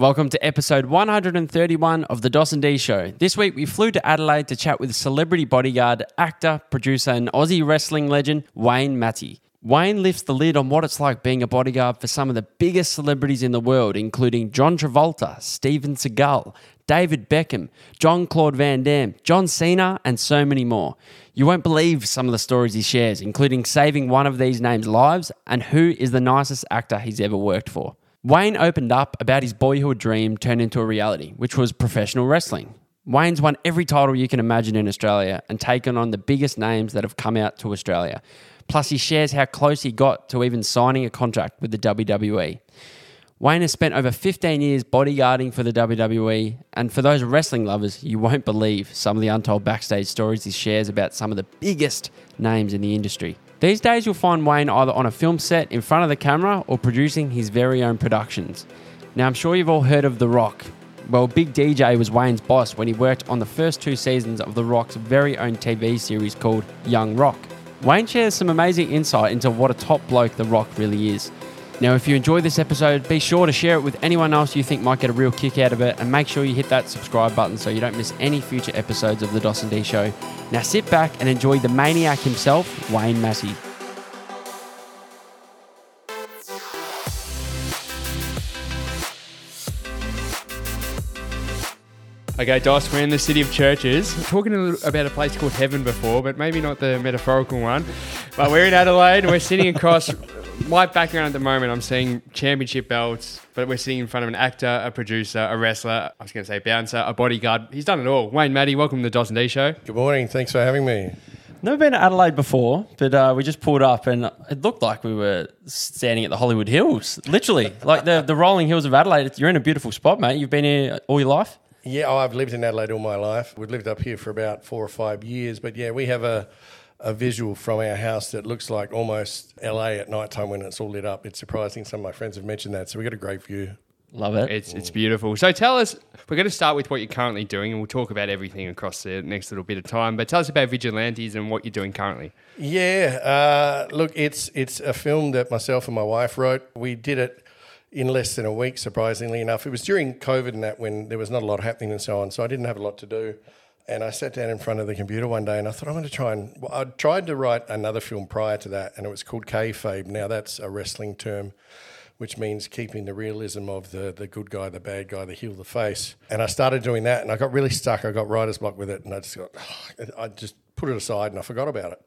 Welcome to episode 131 of the Dawson D Show. This week we flew to Adelaide to chat with celebrity bodyguard, actor, producer, and Aussie wrestling legend Wayne Mattei. Wayne lifts the lid on what it's like being a bodyguard for some of the biggest celebrities in the world, including John Travolta, Steven Seagal, David Beckham, Jean-Claude Van Damme, John Cena, and so many more. You won't believe some of the stories he shares, including saving one of these names' lives and who is the nicest actor he's ever worked for. Wayne opened up about his boyhood dream turned into a reality, which was professional wrestling. Wayne's won every title you can imagine in Australia and taken on the biggest names that have come out to Australia. Plus, he shares how close he got to even signing a contract with the WWE. Wayne has spent over 15 years bodyguarding for the WWE, and for those wrestling lovers, you won't believe some of the untold backstage stories he shares about some of the biggest names in the industry. These days, you'll find Wayne either on a film set in front of the camera or producing his very own productions. Now, I'm sure you've all heard of The Rock. Well, Big DJ was Wayne's boss when he worked on the first two seasons of The Rock's very own TV series called Young Rock. Wayne shares some amazing insight into what a top bloke The Rock really is. Now, if you enjoyed this episode, be sure to share it with anyone else you think might get a real kick out of it, and make sure you hit that subscribe button so you don't miss any future episodes of The Dawson D Show. Now, sit back and enjoy the maniac himself, Wayne Mattei. Okay, Dos, we're in the city of churches. Talking a little about a place called Heaven before, but maybe not the metaphorical one. But we're in Adelaide and we're sitting across. My background at the moment, I'm seeing championship belts, but we're sitting in front of an actor, a producer, a wrestler, I was going to say bouncer, a bodyguard. He's done it all. Wayne Mattei, welcome to the Dawson D Show. Good morning. Thanks for having me. Never been to Adelaide before, but uh, we just pulled up and it looked like we were standing at the Hollywood Hills, literally. like the, the rolling hills of Adelaide. You're in a beautiful spot, mate. You've been here all your life? Yeah, oh, I've lived in Adelaide all my life. We've lived up here for about four or five years, but yeah, we have a a visual from our house that looks like almost LA at night time when it's all lit up. It's surprising. Some of my friends have mentioned that, so we got a great view. Love it. It's, it's beautiful. So tell us, we're going to start with what you're currently doing, and we'll talk about everything across the next little bit of time. But tell us about Vigilantes and what you're doing currently. Yeah, uh, look, it's it's a film that myself and my wife wrote. We did it in less than a week, surprisingly enough. It was during COVID and that when there was not a lot happening and so on, so I didn't have a lot to do. And I sat down in front of the computer one day and I thought, I'm going to try and. Well, I tried to write another film prior to that, and it was called kayfabe. Now, that's a wrestling term, which means keeping the realism of the, the good guy, the bad guy, the heel, the face. And I started doing that, and I got really stuck. I got writer's block with it, and I just got, I just put it aside and I forgot about it.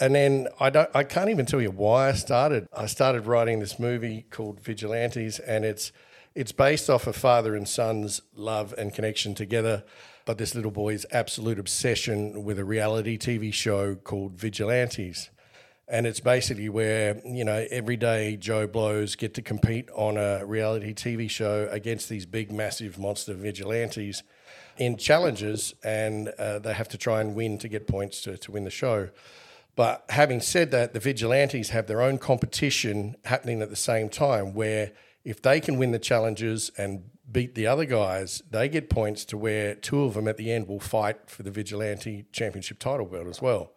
And then I don't, I can't even tell you why I started. I started writing this movie called Vigilantes, and it's it's based off a father and son's love and connection together but this little boy's absolute obsession with a reality TV show called Vigilantes. And it's basically where, you know, everyday Joe Blows get to compete on a reality TV show against these big, massive monster vigilantes in challenges, and uh, they have to try and win to get points to, to win the show. But having said that, the vigilantes have their own competition happening at the same time where if they can win the challenges and beat the other guys, they get points to where two of them at the end will fight for the Vigilante Championship title belt as well.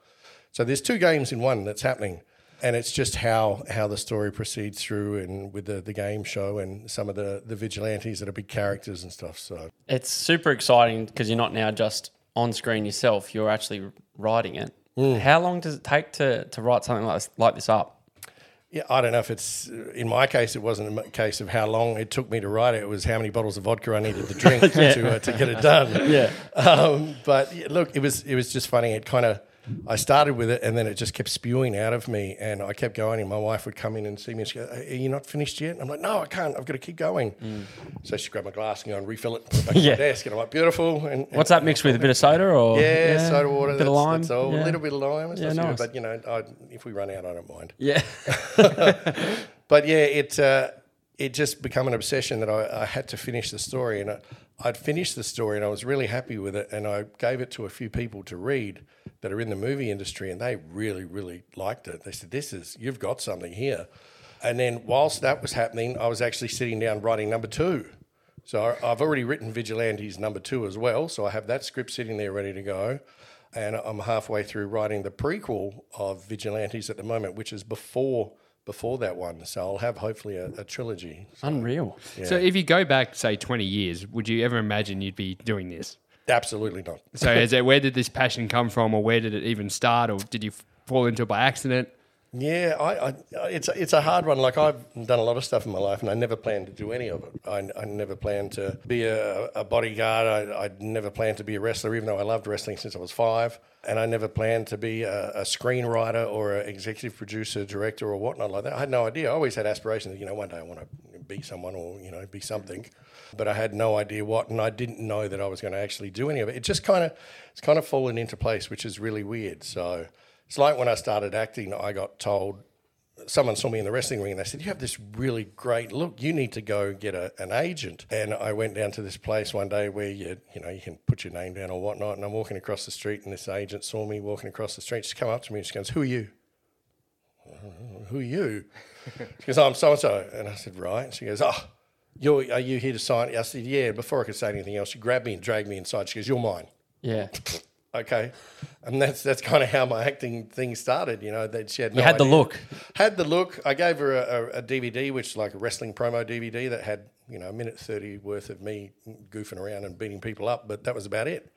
So there's two games in one that's happening. And it's just how, how the story proceeds through and with the, the game show and some of the, the vigilantes that are big characters and stuff. So it's super exciting because you're not now just on screen yourself, you're actually writing it. Mm. How long does it take to, to write something like this, like this up? Yeah, I don't know if it's in my case. It wasn't a case of how long it took me to write it. It was how many bottles of vodka I needed to drink yeah. to uh, to get it done. yeah. Um, but look, it was it was just funny. It kind of I started with it and then it just kept spewing out of me and I kept going and my wife would come in and see me and she go, are you not finished yet? And I'm like, no, I can't. I've got to keep going. Mm. So she grabbed my glass and go and refill it, put it back yeah. desk. And I'm like, beautiful. And, What's that mixed with? A bit of soda or? Yeah, yeah soda water. A bit of lime. That's all. Yeah. A little bit of lime. Yeah, nice. But, you know, I, if we run out, I don't mind. Yeah. but yeah, it, uh, it just became an obsession that I, I had to finish the story. And I, I'd finished the story and I was really happy with it. And I gave it to a few people to read that are in the movie industry, and they really, really liked it. They said, "This is you've got something here." And then whilst that was happening, I was actually sitting down writing number two. So I've already written Vigilantes number two as well. So I have that script sitting there ready to go. And I'm halfway through writing the prequel of Vigilantes at the moment, which is before before that one. So I'll have hopefully a, a trilogy. Unreal. So if you go back, say, 20 years, would you ever imagine you'd be doing this? Absolutely not. So is it, where did this passion come from or where did it even start or did you fall into it by accident? Yeah, I, I, it's it's a hard one. Like I've done a lot of stuff in my life, and I never planned to do any of it. I, I never planned to be a, a bodyguard. I, I never planned to be a wrestler, even though I loved wrestling since I was five. And I never planned to be a, a screenwriter or an executive producer, director, or whatnot like that. I had no idea. I always had aspirations. You know, one day I want to be someone or you know be something, but I had no idea what, and I didn't know that I was going to actually do any of it. It just kind of it's kind of fallen into place, which is really weird. So. It's like when I started acting, I got told someone saw me in the wrestling ring and they said, You have this really great look. You need to go get a, an agent. And I went down to this place one day where you, you know, you can put your name down or whatnot. And I'm walking across the street and this agent saw me walking across the street. She come up to me and she goes, Who are you? Uh, who are you? She goes, oh, I'm so and so. And I said, Right. She goes, Oh, you're, are you here to sign? I said, Yeah. Before I could say anything else, she grabbed me and dragged me inside. She goes, You're mine Yeah. okay. And that's that's kind of how my acting thing started. You know, that she had no You had the look. Had the look. I gave her a, a, a DVD, which like a wrestling promo DVD that had you know a minute thirty worth of me goofing around and beating people up, but that was about it.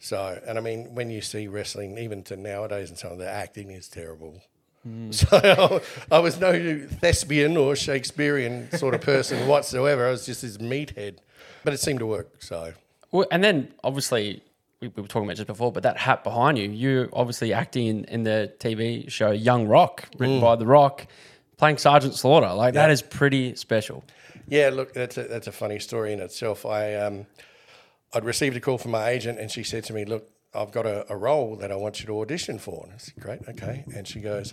So, and I mean, when you see wrestling, even to nowadays and some of the acting is terrible. Hmm. So I was no thespian or Shakespearean sort of person whatsoever. I was just this meathead, but it seemed to work. So Well, and then obviously we, we were talking about just before, but that hat behind you, you obviously acting in, in the TV show Young Rock, written by The Rock, playing Sergeant Slaughter. Like that is pretty special. Yeah, look, that's a, that's a funny story in itself. I um, I'd received a call from my agent, and she said to me, "Look, I've got a, a role that I want you to audition for." And I said, "Great, okay." And she goes,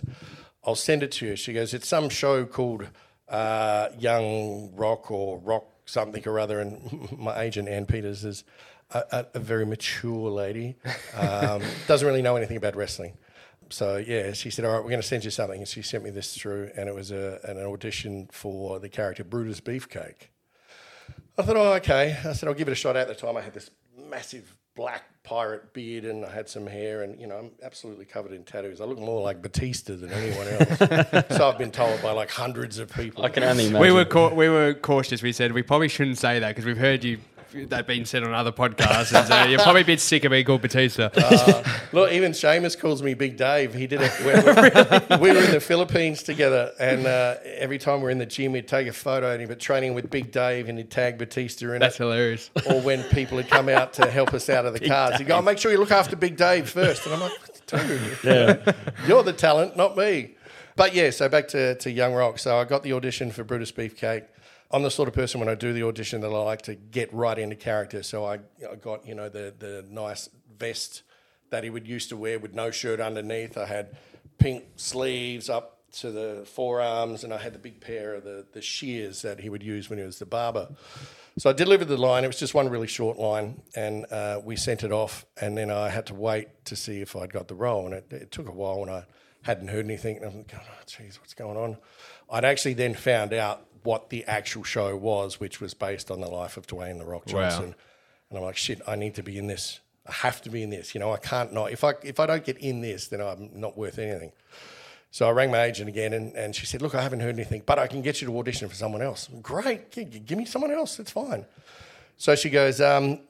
"I'll send it to you." She goes, "It's some show called uh, Young Rock or Rock something or other." And my agent Ann Peters is a, a, a very mature lady, um, doesn't really know anything about wrestling. So yeah, she said, "All right, we're going to send you something." And she sent me this through, and it was a, an audition for the character Brutus Beefcake. I thought, oh, okay. I said, I'll give it a shot. At the time, I had this massive black pirate beard and I had some hair, and you know, I'm absolutely covered in tattoos. I look more like Batista than anyone else. so I've been told by like hundreds of people. I can only imagine. We were cau- we were cautious. We said we probably shouldn't say that because we've heard you that being said on other podcasts. And so you're probably a bit sick of being called Batista. Look, even Sheamus calls me Big Dave. He did it when we were in the Philippines together, and uh, every time we're in the gym, we'd take a photo and he'd be training with Big Dave, and he'd tag Batista in That's it. hilarious. Or when people had come out to help us out of the cars, he'd go, oh, "Make sure you look after Big Dave first. And I'm like, "Dude, you're the talent, not me." But yeah, so back to, to Young Rock. So I got the audition for Brutus Beefcake. I'm the sort of person when I do the audition that I like to get right into character. So I, I got you know the the nice vest that he would used to wear with no shirt underneath. I had pink sleeves up to the forearms, and I had the big pair of the the shears that he would use when he was the barber. So I delivered the line. It was just one really short line, and uh, we sent it off. And then I had to wait to see if I'd got the role, and it, it took a while And I hadn't heard anything. And I'm going, oh, geez, what's going on? I'd actually then found out what the actual show was, which was based on the life of Dwayne the Rock Wow. Johnson. And I'm like, shit, I need to be in this. I have to be in this. You know, I can't not. If I if I don't get in this, then I'm not worth anything. So I rang my agent again, and, and she said, "Look, I haven't heard anything, but I can get you to audition for someone else." Great, gi- gi- give me someone else. It's fine. So she goes, um,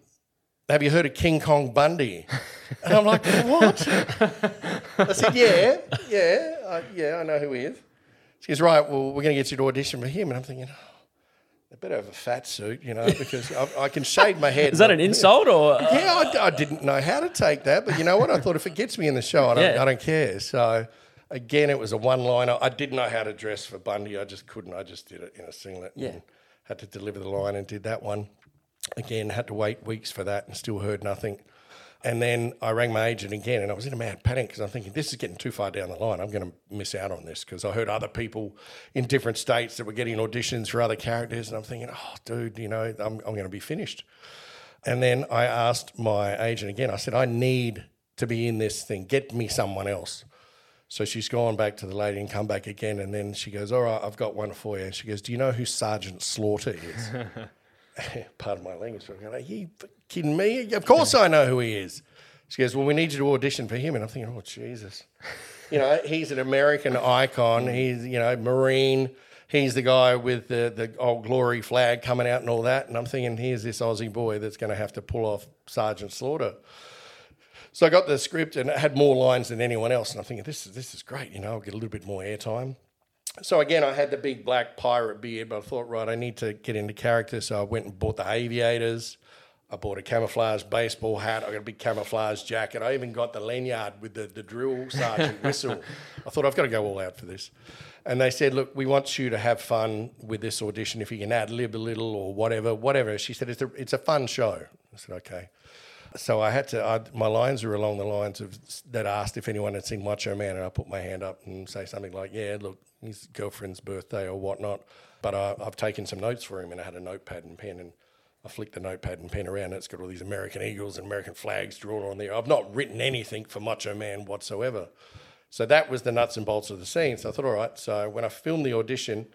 "Have you heard of King Kong Bundy?" And I'm like, "What?" I said, "Yeah, yeah, I, yeah, I know who he is." She goes, "Right, well, we're going to get you to audition for him." And I'm thinking, oh, "They better have a fat suit, you know, because I, I can shade my head." Is that an insult or? Yeah, I, I didn't know how to take that, but you know what? I thought if it gets me in the show, I don't, Yeah. I don't care. So again, it was a one-liner. I didn't know how to dress for Bundy. I just couldn't. I just did it in a singlet. Yeah. and had to deliver the line and did that one. Again, had to wait weeks for that and still heard nothing. And then I rang my agent again, and I was in a mad panic because I'm thinking this is getting too far down the line. I'm going to miss out on this because I heard other people in different states that were getting auditions for other characters, and I'm thinking, oh, dude, you know, I'm, I'm going to be finished. And then I asked my agent again. I said, I need to be in this thing. Get me someone else. So she's gone back to the lady and come back again. And then she goes, All right, I've got one for you. And she goes, Do you know who Sergeant Slaughter is? Pardon my language. but I'm going, Are you kidding me? Of course I know who he is. She goes, Well, we need you to audition for him. And I'm thinking, Oh, Jesus. you know, he's an American icon. He's, you know, Marine. He's the guy with the, the old glory flag coming out and all that. And I'm thinking, here's this Aussie boy that's going to have to pull off Sergeant Slaughter. So I got the script and it had more lines than anyone else. And I'm thinking, this is, this is great. You know, I'll get a little bit more airtime. So again, I had the big black pirate beard, but I thought, right, I need to get into character. So I went and bought the aviators. I bought a camouflage baseball hat. I got a big camouflage jacket. I even got the lanyard with the, the drill sergeant whistle. I thought I've got to go all out for this. And they said, look, we want you to have fun with this audition. If you can ad lib a little or whatever, whatever. She said, it's a, it's a fun show. I said, okay. So I had to. I, my lines were along the lines of that asked if anyone had seen Macho Man, and I put my hand up and say something like, "Yeah, look, his girlfriend's birthday or whatnot." But I, I've taken some notes for him, and I had a notepad and pen, and I flicked the notepad and pen around. And it's got all these American eagles and American flags drawn on there. I've not written anything for Macho Man whatsoever. So that was the nuts and bolts of the scene. So I thought, all right. So when I filmed the audition,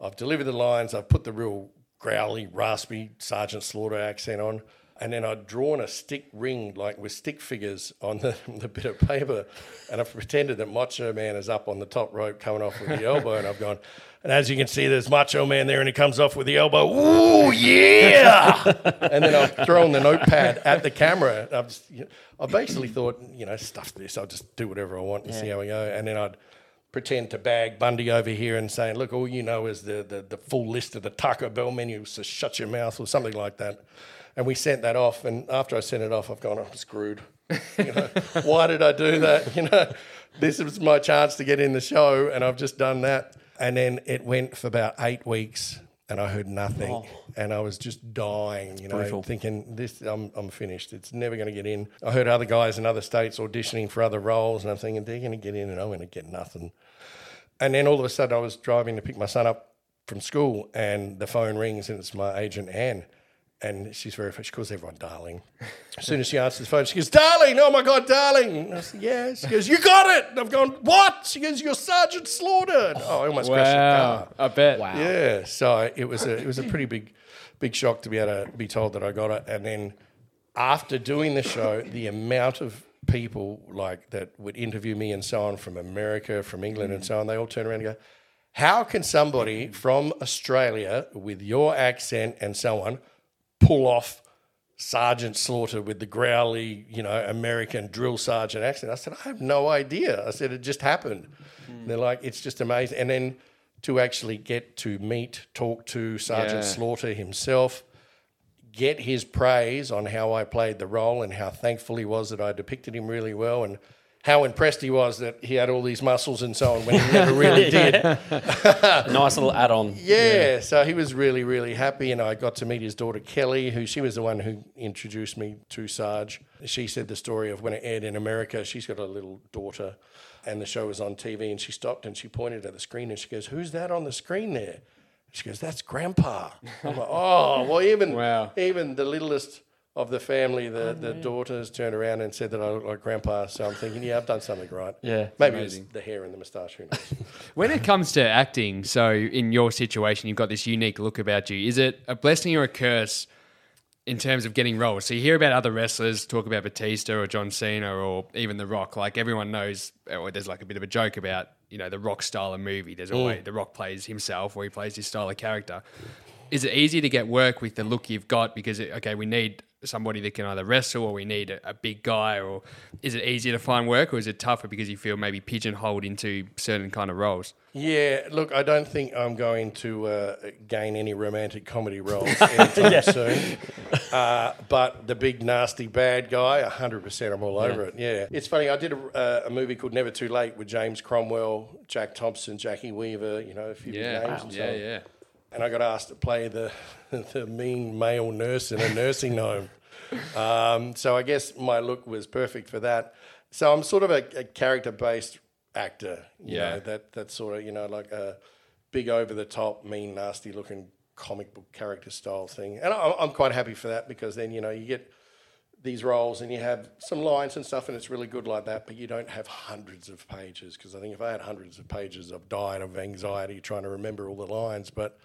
I've delivered the lines. I've put the real growly, raspy Sergeant Slaughter accent on and then I'd drawn a stick ring, like with stick figures on the, the bit of paper, and I've pretended that Macho Man is up on the top rope coming off with the elbow, and I've gone, and as you can see, there's Macho Man there, and he comes off with the elbow. Ooh, yeah! and then I've thrown the notepad at the camera. I've, just, you know, I basically thought, you know, stuff this. I'll just do whatever I want and yeah. see how we go. And then I'd pretend to bag Bundy over here and saying, look, all you know is the, the, the full list of the Taco Bell menu, so shut your mouth or something like that. And we sent that off. And after I sent it off, I've gone, I'm screwed. you know, why did I do that? You know, this was my chance to get in the show, and I've just done that. And then it went for about eight weeks, and I heard nothing, oh. and I was just dying. You know, Brutal. thinking this, I'm, I'm finished. It's never going to get in. I heard other guys in other states auditioning for other roles, and I'm thinking they're going to get in, and I'm going to get nothing. And then all of a sudden, I was driving to pick my son up from school, and the phone rings, and it's my agent Anne and she's very, she calls everyone darling. As soon as she answers the phone, she goes, darling, oh my God, darling. And I said, yeah. She goes, you got it. And I've gone, what? She goes, you're Sergeant Slaughter. Oh, I almost wow. crashed the car. I bet. Wow. Yeah. So it was a, it was a pretty big, big shock to be able to be told that I got it. And then after doing the show, the amount of people like that would interview me and so on from America, from England and so on, they all turn around and go, how can somebody from Australia with your accent and so on pull off Sergeant Slaughter with the growly, you know, American drill sergeant accent. I said, I have no idea. I said, it just happened. Mm. They're like, it's just amazing. And then to actually get to meet, talk to Sergeant yeah. Slaughter himself, get his praise on how I played the role and how thankful he was that I depicted him really well and how impressed he was that he had all these muscles and so on when he never really did. nice little add on. Yeah, yeah, so he was really, really happy. And I got to meet his daughter, Kelly, who she was the one who introduced me to Sarge. She said the story of when it aired in America. She's got a little daughter, and the show was on TV. And she stopped and she pointed at the screen and she goes, Who's that on the screen there? She goes, That's Grandpa. I'm like, Oh, well, even, wow. even the littlest of the family, the, oh, the daughters turned around and said that I look like grandpa. So I'm thinking, yeah, I've done something right. Yeah. Maybe it's the hair and the moustache. Who knows? when it comes to acting, so in your situation, you've got this unique look about you. Is it a blessing or a curse in terms of getting roles? So you hear about other wrestlers talk about Batista or John Cena or even The Rock. Like everyone knows, or there's like a bit of a joke about, you know, the Rock style of movie. There's always, mm. The Rock plays himself or he plays his style of character. Is it easy to get work with the look you've got? Because, okay, we need somebody that can either wrestle or we need a, a, big guy or is it easier to find work or is it tougher because you feel maybe pigeonholed into certain kind of roles yeah look i don't think i'm going to uh, gain any romantic comedy roles anytime yeah. soon uh, but the big nasty bad guy 100% i'm all yeah. over it yeah it's funny i did a, uh, a, movie called never too late with james cromwell jack thompson jacki weaver you know a few yeah. names wow. and so yeah yeah and I got asked to play the the mean male nurse in a nursing home. Um, so I guess my look was perfect for that. So I'm sort of a, a character based actor. yeah, know, that that sort of you know like a big over the top, mean, nasty looking comic book character style thing, and I, I'm quite happy for that because then you know you get these roles and you have some lines and stuff and it's really good like that but you don't have hundreds of pages because i think if i had hundreds of pages i've died of anxiety trying to remember all the lines but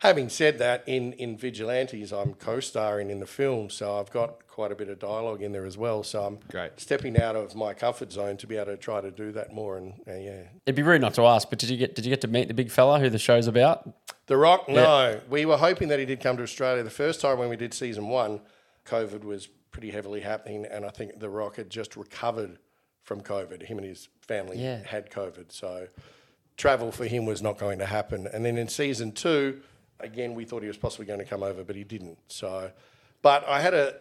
having said that, in in Vigilantes, I'm co-starring in the film, so I've got quite a bit of dialogue in there as well. So I'm Great. stepping out of my comfort zone to be able to try to do that more. And uh, yeah, It'd be rude not to ask, but did you get did you get to meet the big fella who the show's about? The Rock, no. We were hoping that he did come to Australia. The first time when we did season one, COVID was pretty heavily happening, and I think The Rock had just recovered from COVID. Him and his family Yeah. had COVID, so travel for him was not going to happen. And then in season two, again, we thought he was possibly going to come over, but he didn't. So, but I had a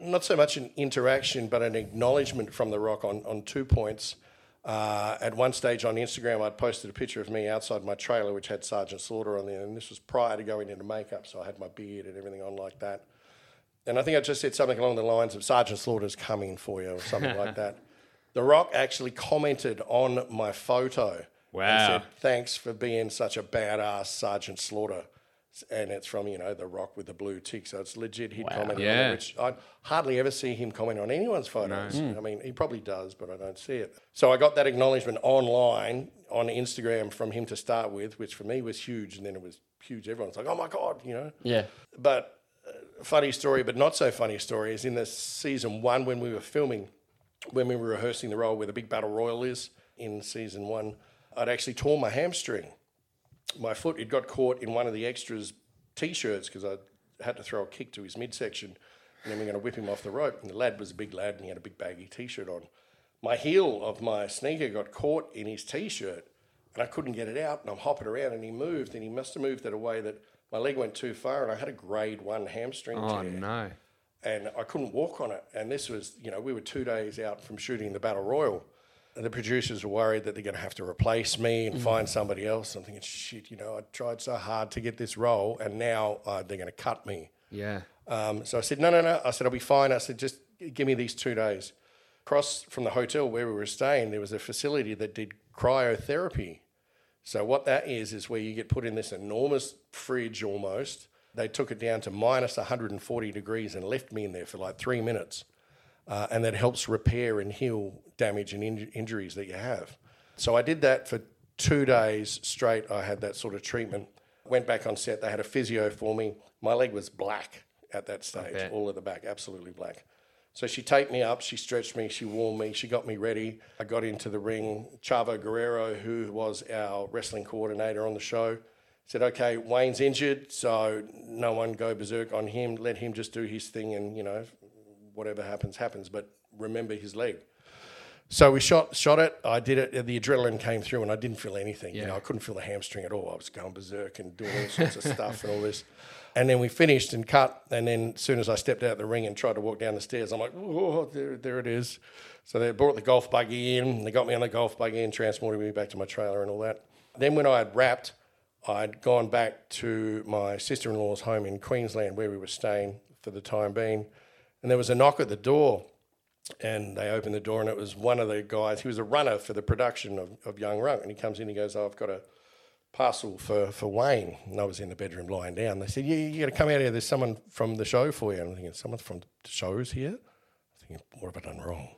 not so much an interaction, but an acknowledgement from The Rock on, on two points. Uh, at one stage on Instagram, I'd posted a picture of me outside my trailer, which had Sergeant Slaughter on there, and this was prior to going into makeup, so I had my beard and everything on like that. And I think I just said something along the lines of Sergeant Slaughter's coming for you, or something like that. The Rock actually commented on my photo Wow. and said, "Thanks for being such a badass, Sergeant Slaughter." And it's from you know the Rock with the blue tick, so it's legit. He'd commented on Yeah. it, which I hardly ever see him comment on anyone's photos. I mean, he probably does, but I don't see it. So I got that acknowledgement online on Instagram from him to start with, which for me was huge, and then it was huge. Everyone's like, "Oh my god," you know. Yeah. But uh, funny story, but not so funny story is in the season one when we were filming, when we were rehearsing the role where the big battle royal is in season one, I'd actually torn my hamstring. My foot it got caught in one of the extras' t-shirts because I had to throw a kick to his midsection, and then we're going to whip him off the rope. And the lad was a big lad, and he had a big baggy t-shirt on. My heel of my sneaker got caught in his t-shirt, and I couldn't get it out. And I'm hopping around, and he moved, and he must have moved it away that my leg went too far, and I had a grade one hamstring Oh tear no. and I couldn't walk on it. And this was, you know, we were two days out from shooting the Battle Royal. The producers were worried that they're going to have to replace me and find somebody else. I'm thinking, shit, you know, I tried so hard to get this role, and now uh, they're going to cut me. Yeah. Um, so I said, no, no, no. I said, I'll be fine. I said, just give me these two days. Across from the hotel where we were staying, there was a facility that did cryotherapy. So what that is is where you get put in this enormous fridge almost. They took it down to minus 140 degrees and left me in there for like three minutes, uh, and that helps repair and heal damage and inj- injuries that you have. So I did that for two days straight. I had that sort of treatment. Went back on set. They had a physio for me. My leg was black at that stage, all of the back, absolutely black. So she taped me up, she stretched me, she warmed me, she got me ready. I got into the ring. Chavo Guerrero, who was our wrestling coordinator on the show, said, Okay, Wayne's injured, so no one go berserk on him. Let him just do his thing and, you know, whatever happens, happens. But remember his leg. So we shot shot it. I did it. The adrenaline came through, and I didn't feel anything. You know, I couldn't feel the hamstring at all. I was going berserk and doing all sorts of stuff and all this. And then we finished and cut. And then as soon as I stepped out of the ring and tried to walk down the stairs, I'm like, oh, there, there it is. So they brought the golf buggy in. They got me on the golf buggy and transported me back to my trailer and all that. Then when I had wrapped, I'd gone back to my sister-in-law's home in Queensland where we were staying for the time being. And there was a knock at the door and they opened the door and it was one of the guys he was a runner for the production of, of young rock and he comes in he goes oh, i've got a parcel for, for wayne. And i was in the bedroom lying down. They said yeah you got to come out here there's someone from the show for you. And i'm thinking someone from the show's here? I'm thinking what have i done wrong?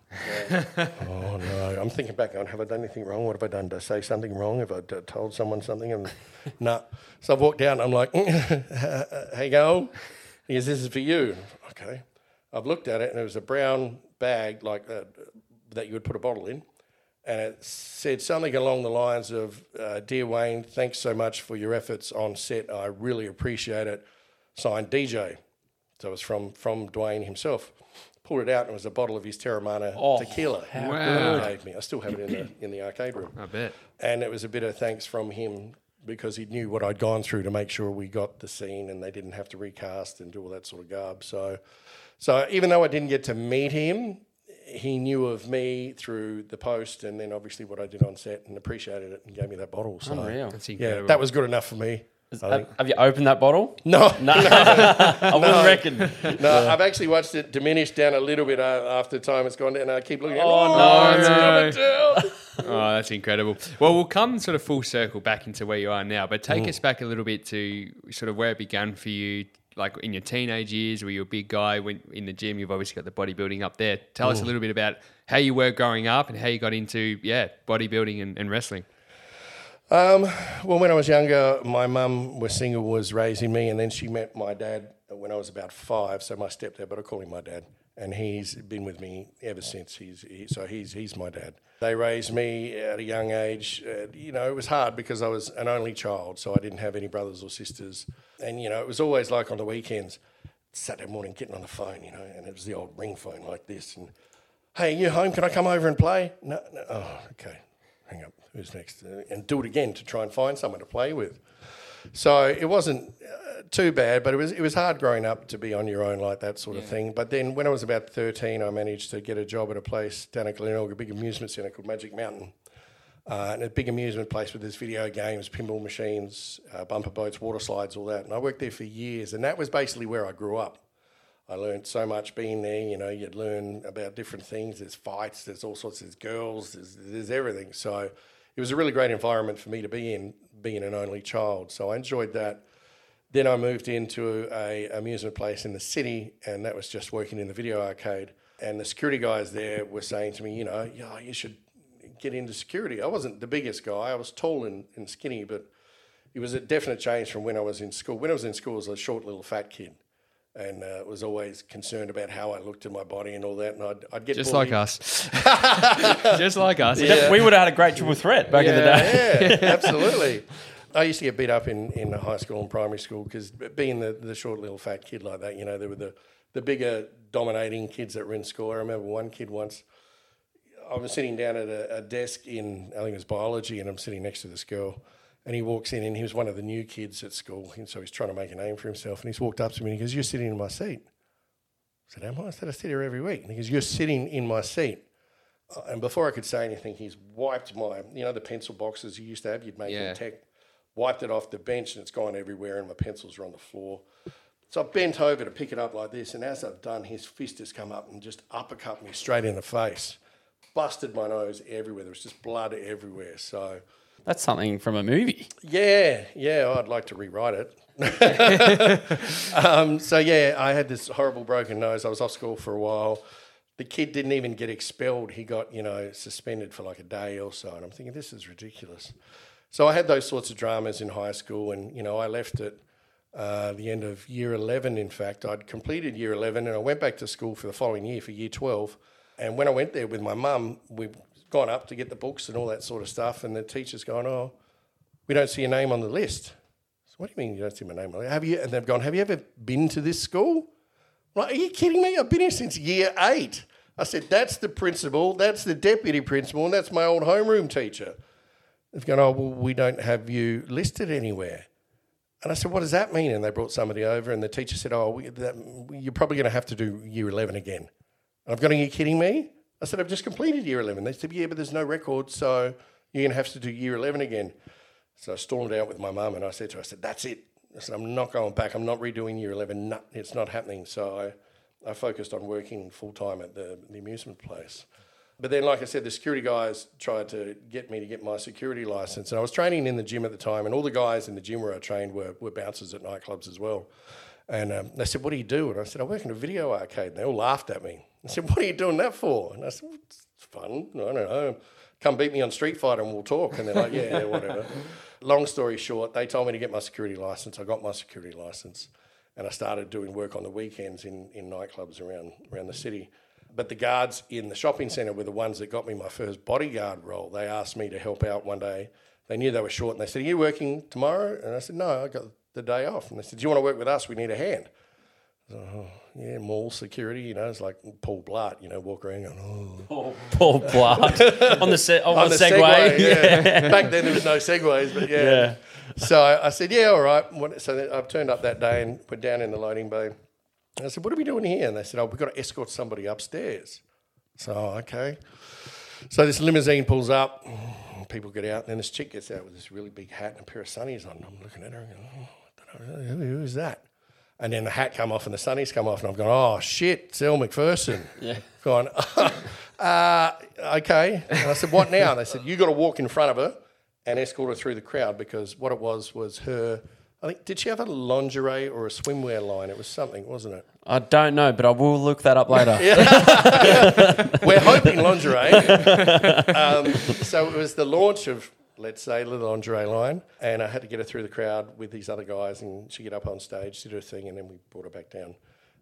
Oh no. I'm thinking back going have i done anything wrong? What have i done? Did i say something wrong? Have i d- told someone something? And no so i've walked down i'm like hey, going he goes this is for you. Okay I've looked at it and it was a brown bag like that that you would put a bottle in, and it said something along the lines of, uh, "Dear Wayne, thanks so much for your efforts on set. I really appreciate it." Signed DJ. So it was from from Dwayne himself. Pulled it out and it was a bottle of his Teremana tequila. how Wow. He gave me. I still have it in the in the arcade room I bet. and it was a bit of thanks from him because he knew what I'd gone through to make sure we got the scene and they didn't have to recast and do all that sort of garb. So, so even though I didn't get to meet him, he knew of me through the post and then obviously what I did on set and appreciated it and gave me that bottle. So, Unreal. That's yeah, incredible. that was good enough for me. I think. Have, have you opened that bottle? No, No, I wouldn't reckon. no, I've actually watched it diminish down a little bit uh, after time has gone down. And I keep looking. at it, Oh, oh no, it's no. number two." Oh, that's incredible. Well, we'll come sort of full circle back into where you are now, but take us back a little bit to sort of where it began for you, like in your teenage years, where you were a big guy when in the gym. You've obviously got the bodybuilding up there. Tell us a little bit about how you were growing up and how you got into yeah bodybuilding and, and wrestling. Um, well, when I was younger, my mum was single, was raising me, and then she met my dad when I was about five. So my stepdad, but I call him my dad, and he's been with me ever since. He's he, so he's he's my dad. They raised me at a young age. Uh, you know, it was hard because I was an only child, so I didn't have any brothers or sisters, and you know, it was always like on the weekends, Saturday morning, getting on the phone, you know, and it was the old ring phone like this, and hey, you home? Can I come over and play? No, no. Oh, okay. Hang up. Who's next? Uh, And do it again to try and find someone to play with. So it wasn't uh, too bad, but it was it was hard growing up to be on your own like that sort of thing. But then when I was about thirteen, I managed to get a job at a place down at Glenelg, a big amusement centre called Magic Mountain. Uh, and a big amusement place with there's video games, pinball machines, uh, bumper boats, water slides, all that. And I worked there for years, and that was basically where I grew up. I learned so much being there. You know, you'd learn about different things. There's fights. There's all sorts. There's girls. There's, there's everything. So it was a really great environment for me to be in, being an only child. So I enjoyed that. Then I moved into a amusement place in the city, and that was just working in the video arcade. And the security guys there were saying to me, you know, yeah, you should get into security. I wasn't the biggest guy. I was tall and, and skinny, but it was a definite change from when I was in school. When I was in school, I was a short little fat kid and uh, was always concerned about how I looked in my body and all that. And I'd, I'd get Just bullied. like us. Just like us. Yeah. We would have had a great triple threat back in the day. Yeah, yeah, absolutely. I used to get beat up in, in high school and primary school because being the, the short little fat kid like that, you know, there were the, the bigger dominating kids that were in school. I remember one kid once, I was sitting down at a, a desk in, I think it was biology, and I'm sitting next to this girl. And he walks in, and he was one of the new kids at school, and so he's trying to make a name for himself. And he's walked up to me and he goes, "You're sitting in my seat." I said, "Am I?" I said, "I sit here every week." And he goes, "You're sitting in my seat." Uh, and before I could say anything, he's wiped my, you know, the pencil boxes you used to have, you'd make Yeah. tech, wiped it off the bench, and it's gone everywhere, and my pencils are on the floor. So I bent over to pick it up like this, and as I've done, his fist has come up and just uppercut me straight in the face, busted my nose everywhere. There was just blood everywhere. So. That's something from a movie. Yeah, yeah, I'd like to rewrite it. um, so yeah, I had this horrible broken nose. I was off school for a while. The kid didn't even get expelled. He got, you know, suspended for like a day or so. And I'm thinking, this is ridiculous. So I had those sorts of dramas in high school, and you know, I left at uh, the end of year 11. In fact, I'd completed year 11, and I went back to school for the following year for year 12. And when I went there with my mum, we'd gone up to get the books and all that sort of stuff, and the teacher's gone, "Oh, we don't see your name on the list." So what do you mean you don't see my name? on the? Have you? And they've gone, "Have you ever been to this school?" Like, are you kidding me? I've been here since year eight. I said, "That's the principal, that's the deputy principal, and that's my old homeroom teacher." They've gone, "Oh, well, we don't have you listed anywhere." And I said, "What does that mean?" And they brought somebody over, and the teacher said, "Oh, we, that, you're probably going to have to do year 11 again." And I've gone, "Are you kidding me?" I said, "I've just completed year 11." They said, "Yeah, but there's no record, so you're going to have to do year 11 again." So I stormed out with my mum, and I said to her, "I said, that's it. I said, I'm not going back. I'm not redoing year 11. No, it's not happening." So I, I focused on working full time at the, the amusement place. But then, like I said, the security guys tried to get me to get my security license. And I was training in the gym at the time, and all the guys in the gym where I trained were, were bouncers at nightclubs as well. And um, they said, What do you do? And I said, I work in a video arcade. And they all laughed at me. I said, What are you doing that for? And I said, well, It's fun. I don't know. Come beat me on Street Fighter and we'll talk. And they're like, Yeah, yeah, whatever. Long story short, they told me to get my security license. I got my security license. And I started doing work on the weekends in, in nightclubs around, around the city. But the guards in the shopping centre were the ones that got me my first bodyguard role. They asked me to help out one day. They knew they were short and they said, Are you working tomorrow? And I said, No, I got the day off. And they said, Do you want to work with us? We need a hand. I oh, yeah, mall security, you know, it's like Paul Blart, you know, walk around going, oh. Paul Blart on the se- oh, on, On the the Segway. yeah. Back then there was no segways, but yeah. Yeah. So I, said, yeah, all right. So then I've turned up that day and we're down in the loading bay. And I said, what are we doing here? And they said, oh, we've got to escort somebody upstairs. So, oh, okay. So this limousine pulls up, people get out, and then this chick gets out with this really big hat and a pair of sunnies on. I'm looking at her and going, oh, I don't know, who, who is that? And then the hat come off and the sunnies come off, and I've gone, oh, shit, it's Elle Macpherson. Yeah. Going, uh, okay. And I said, what now? And they said, you got to walk in front of her and escort her through the crowd because what it was was her. I think did she have a lingerie or a swimwear line? It was something, wasn't it? I don't know, but I will look that up later. We're hoping lingerie. um, so it was the launch of let's say, little Andre line. And I had to get her through the crowd with these other guys, and she get up on stage, did her thing, and then we brought her back down.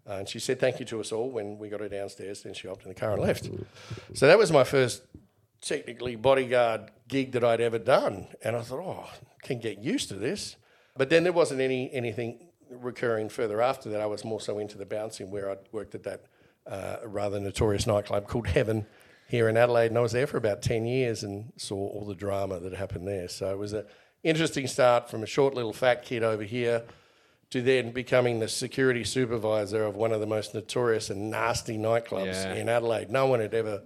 Uh, and she said thank you to us all when we got her downstairs. Then she hopped in the car and left. So that was my first technically bodyguard gig that I'd ever done. And I thought, oh, can get used to this. But then there wasn't any anything recurring further after that. I was more so into the bouncing where I worked at that uh, rather notorious nightclub called Heaven here in Adelaide. And I was there for about 10 years and saw all the drama that happened there. So it was an interesting start from a short little fat kid over here to then becoming the security supervisor of one of the most notorious and nasty nightclubs Yeah. in Adelaide. No one had ever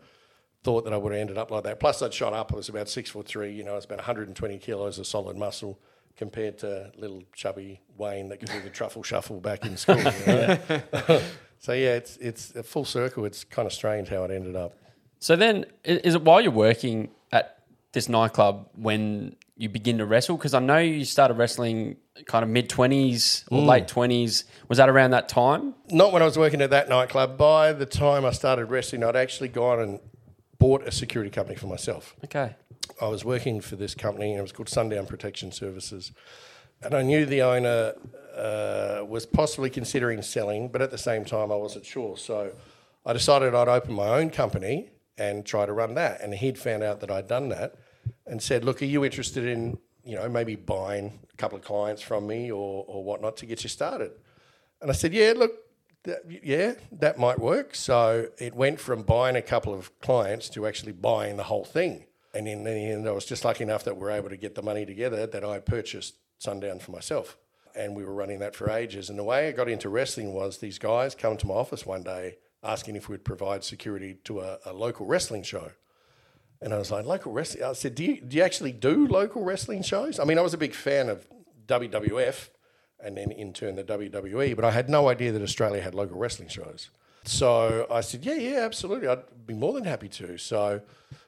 thought that I would have ended up like that. Plus, I'd shot up. I was about six foot three. You know, I was about 120 kilos of solid muscle compared to little chubby Wayne that could do the truffle shuffle back in school. you know? so yeah, it's it's a full circle. It's kind of strange how it ended up. So then, is it while you're working at this nightclub when you begin to wrestle? Because I know you started wrestling kind of mid 20s or late 20s. Was that around that time? Not when I was working at that nightclub. By the time I started wrestling, I'd actually gone and bought a security company for myself. Okay. I was working for this company, and it was called Sundown Protection Services. And I knew the owner uh, was possibly considering selling, but at the same time, I wasn't sure. So I decided I'd open my own company and try to run that. And he'd found out that I'd done that and said, Look, are you interested in, you know, maybe buying a couple of clients from me or, or whatnot to get you started? And I said, Yeah, look, that, yeah, that might work. So it went from buying a couple of clients to actually buying the whole thing. And in the end, I was just lucky enough that we were able to get the money together that I purchased Sundown for myself. And we were running that for ages. And the way I got into wrestling was these guys come to my office one day asking if we'd provide security to a, a local wrestling show. And I was like, local wrestling? I said, do you, do you actually do local wrestling shows? I mean, I was a big fan of WWF and then in turn the WWE, but I had no idea that Australia had local wrestling shows. So I said, yeah, yeah, absolutely. I'd be more than happy to. So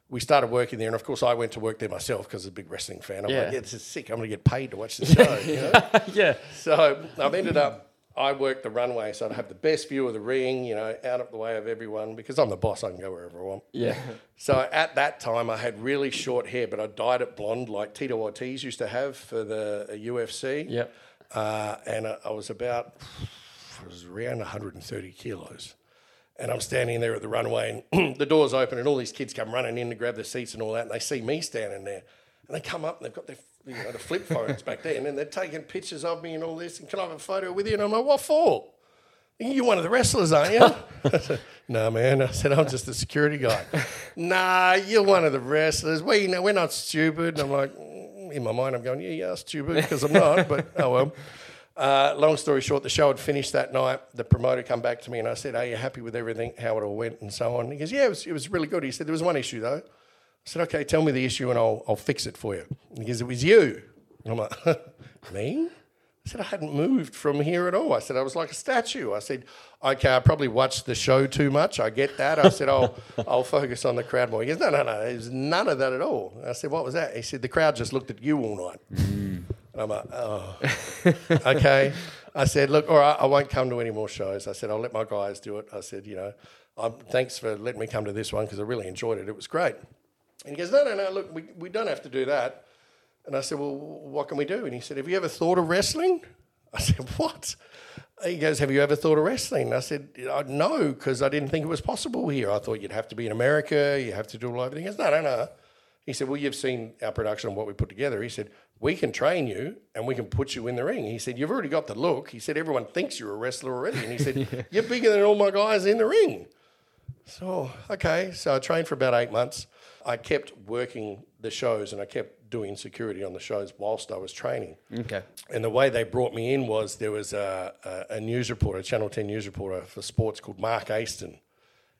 we started working there. And of course, I went to work there myself because I'm a big wrestling fan. I'm Yeah. like, yeah, this is sick. I'm going to get paid to watch the show. you know? yeah. So I've ended up, I worked the runway, so I'd have the best view of the ring, you know, out of the way of everyone because I'm the boss. I can go wherever I want. Yeah. So at that time, I had really short hair, but I dyed it blonde like Tito Ortiz used to have for the uh, UFC. Yep. Uh, and I, I was about, I was around 130 kilos. And I'm standing there at the runway, and the doors open, and all these kids come running in to grab the seats and all that, and they see me standing there. And they come up and they've got their you know, the flip phones back then, and they're taking pictures of me and all this. And can I have a photo with you? And I'm like, what for? You're one of the wrestlers, aren't you? No, man. I said, I'm just a security guy. nah, you're one of the wrestlers. You know, we're not stupid. And I'm like, in my mind, I'm going, yeah, yeah, stupid, because I'm not, but oh well. Uh, long story short, the show had finished that night. The promoter come back to me and I said, "Are you happy with everything, how it all went, and so on?" He goes, "Yeah, it was, it was really good." He said, "There was one issue though." I said, "Okay, tell me the issue and I'll I'll fix it for you." He goes, "It was you." And I'm like, "Me?" I said, "I hadn't moved from here at all." I said, "I was like a statue." I said, "Okay, I probably watched the show too much. I get that." I said, "I'll I'll focus on the crowd more." He goes, "No, no, no. There's none of that at all." I said, "What was that?" He said, "The crowd just looked at you all night." And I'm like, "Oh." okay. I said, look, all right, I won't come to any more shows. I said, I'll let my guys do it. I said, you know, um, thanks for letting me come to this one because I really enjoyed it. It was great. And he goes, no, no, no, look, we, we don't have to do that. And I said, well, what can we do? And he said, have you ever thought of wrestling? I said, what? He goes, have you ever thought of wrestling? And I said, "Uh, no, because I didn't think it was possible here. I thought you'd have to be in America, you have to do all of over. He goes, no, no, no. He said, Well, you've seen our production and what we put together. He said, We can train you and we can put you in the ring. He said, You've already got the look. He said, Everyone thinks you're a wrestler already. And he said, You're bigger than all my guys in the ring. So, okay. So I trained for about eight months. I kept working the shows and I kept doing security on the shows whilst I was training. Okay. And the way they brought me in was there was a, a, a news reporter, a Channel 10 news reporter for sports called Mark Aston.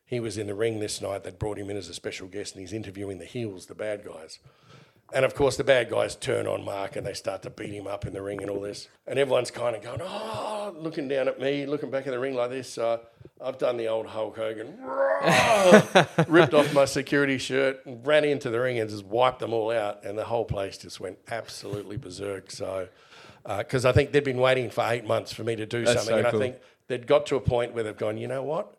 He was in the ring this night. They brought him in as a special guest and he's interviewing the heels, the bad guys. And of course, the bad guys turn on Mark and they start to beat him up in the ring and all this. And everyone's kind of going, oh, looking down at me, looking back in the ring like this. So I've done the old Hulk Hogan, ripped off my security shirt, and ran into the ring and just wiped them all out. And the whole place just went absolutely berserk. So, uh, because I think they'd been waiting for eight months for me to do That's something. so and cool. I think they'd got to a point where they've gone, you know what?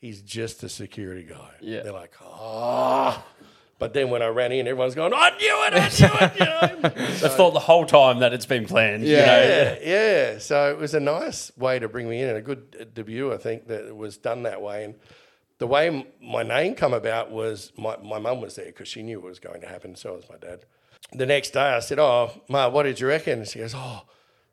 He's just a security guy. Yeah. They're like, oh, But then when I ran in, everyone's going, I knew it, I knew it, you know. I've thought the whole time that it's been planned. you Yeah. know? yeah, yeah. So it was a nice way to bring me in and a good uh, debut, I think, that it was done that way. And the way m- my name come about was my, my mum was there because she knew what was going to happen. So was my dad. The next day I said, Oh, Ma, what did you reckon? And she goes, Oh,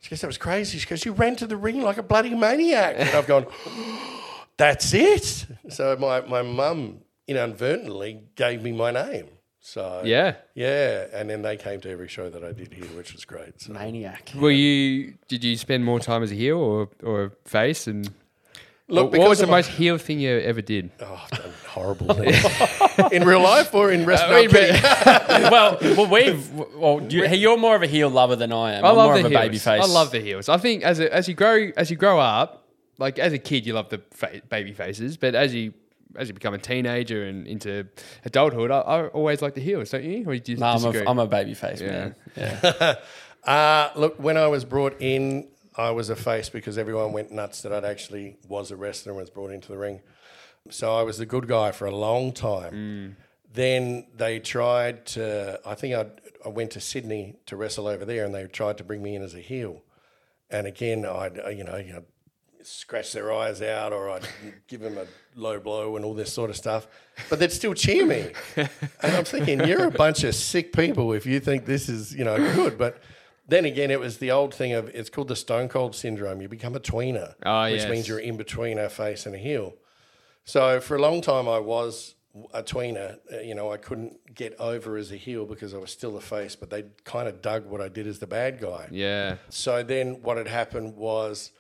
she goes, that was crazy. She goes, You ran to the ring like a bloody maniac. And I've gone, That's it. So my, my mum inadvertently gave me my name. So Yeah. yeah, and then they came to every show that I did here, which was great. So. Maniac. Were you? Did you spend more time as a heel or or a face? And Look, what was the of my- most heel thing you ever did? Oh, I've done horrible things. in real life or in wrestling? I mean, well, well, we've. Well, you, you're more of a heel lover than I am. I I'm love more the of a heels. baby face. I love the heels. I think as a, as you grow as you grow up, like as a kid, you love the fa- baby faces, but as you as you become a teenager and into adulthood, I, I always like the heels, don't you? Or do you No, I'm a, I'm a baby face man. Yeah. Uh, look, when I was brought in, I was a face because everyone went nuts that I'd actually was a wrestler and was brought into the ring. So I was the good guy for a long time. Then they tried to, I think I, I went to Sydney to wrestle over there and they tried to bring me in as a heel. And again, I'd, uh, you know, you know scratch their eyes out or I'd give them a low blow and all this sort of stuff. But they'd still cheer me. And I'm thinking, you're a bunch of sick people if you think this is, you know, good. But then again, it was the old thing of it's called the Stone Cold syndrome. You become a tweener, Oh, which yes. means you're in between a face and a heel. So for a long time, I was a tweener. Uh, You know, I couldn't get over as a heel because I was still a face, but they kind of dug what I did as the bad guy. yeah. So then what had happened was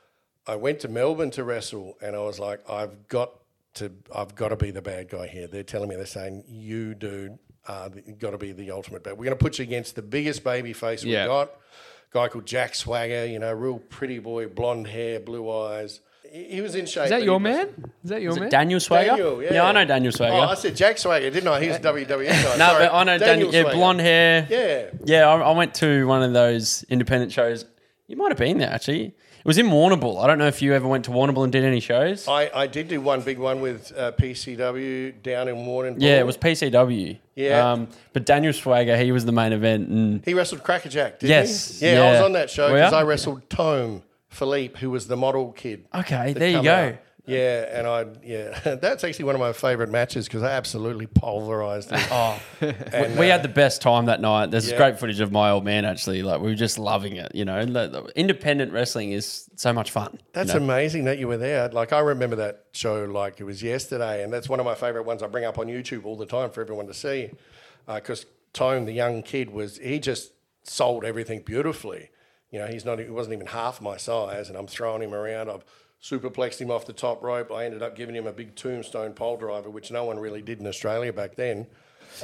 I went to Melbourne to wrestle and I was like, I've got to I've got to be the bad guy here. They're telling me they're saying, You dude, uh, you gotta be the ultimate bad. We're gonna put you against the biggest baby face we've Yeah. got. Guy called Jack Swagger, you know, real pretty boy, blonde hair, blue eyes. He, he was in shape. Is that your man? Is that your Is man? Daniel Swagger? Daniel, yeah. I know Daniel Swagger. Oh, I said Jack Swagger, didn't I? He's WWE guy. no, Sorry, but I know Daniel. yeah, blonde hair. Yeah. Yeah, I, I went to one of those independent shows. You might have been there actually. It was in Warrnambool. I don't know if you ever went to Warrnambool and did any shows. I, I did do one big one with uh, PCW down in Warrnambool. yeah, it was PCW. Yeah. Um, but Daniel Swagger, he was the main event, and He wrestled Crackerjack, didn't Yes, he? Yeah, I was on that show Were because ya? I wrestled Tome Philippe, who was the model kid. okay, that there you come go. out. Yeah, and I yeah, that's actually one of my favourite matches because I absolutely pulverised him. Oh, And, we uh, had the best time that night. There's Yeah. great footage of my old man actually. Like we were just loving it. You know, independent wrestling is so much fun. That's you know? amazing that you were there. Like I remember that show like it was yesterday, and that's one of my favourite ones. I bring up on YouTube all the time for everyone to see, because Tone, the young kid, was he just sold everything beautifully. You know, he's not. He wasn't even half my size, and I'm throwing him around. I've superplexed him off the top rope. I ended up giving him a big tombstone pole driver, which no one really did in Australia back then.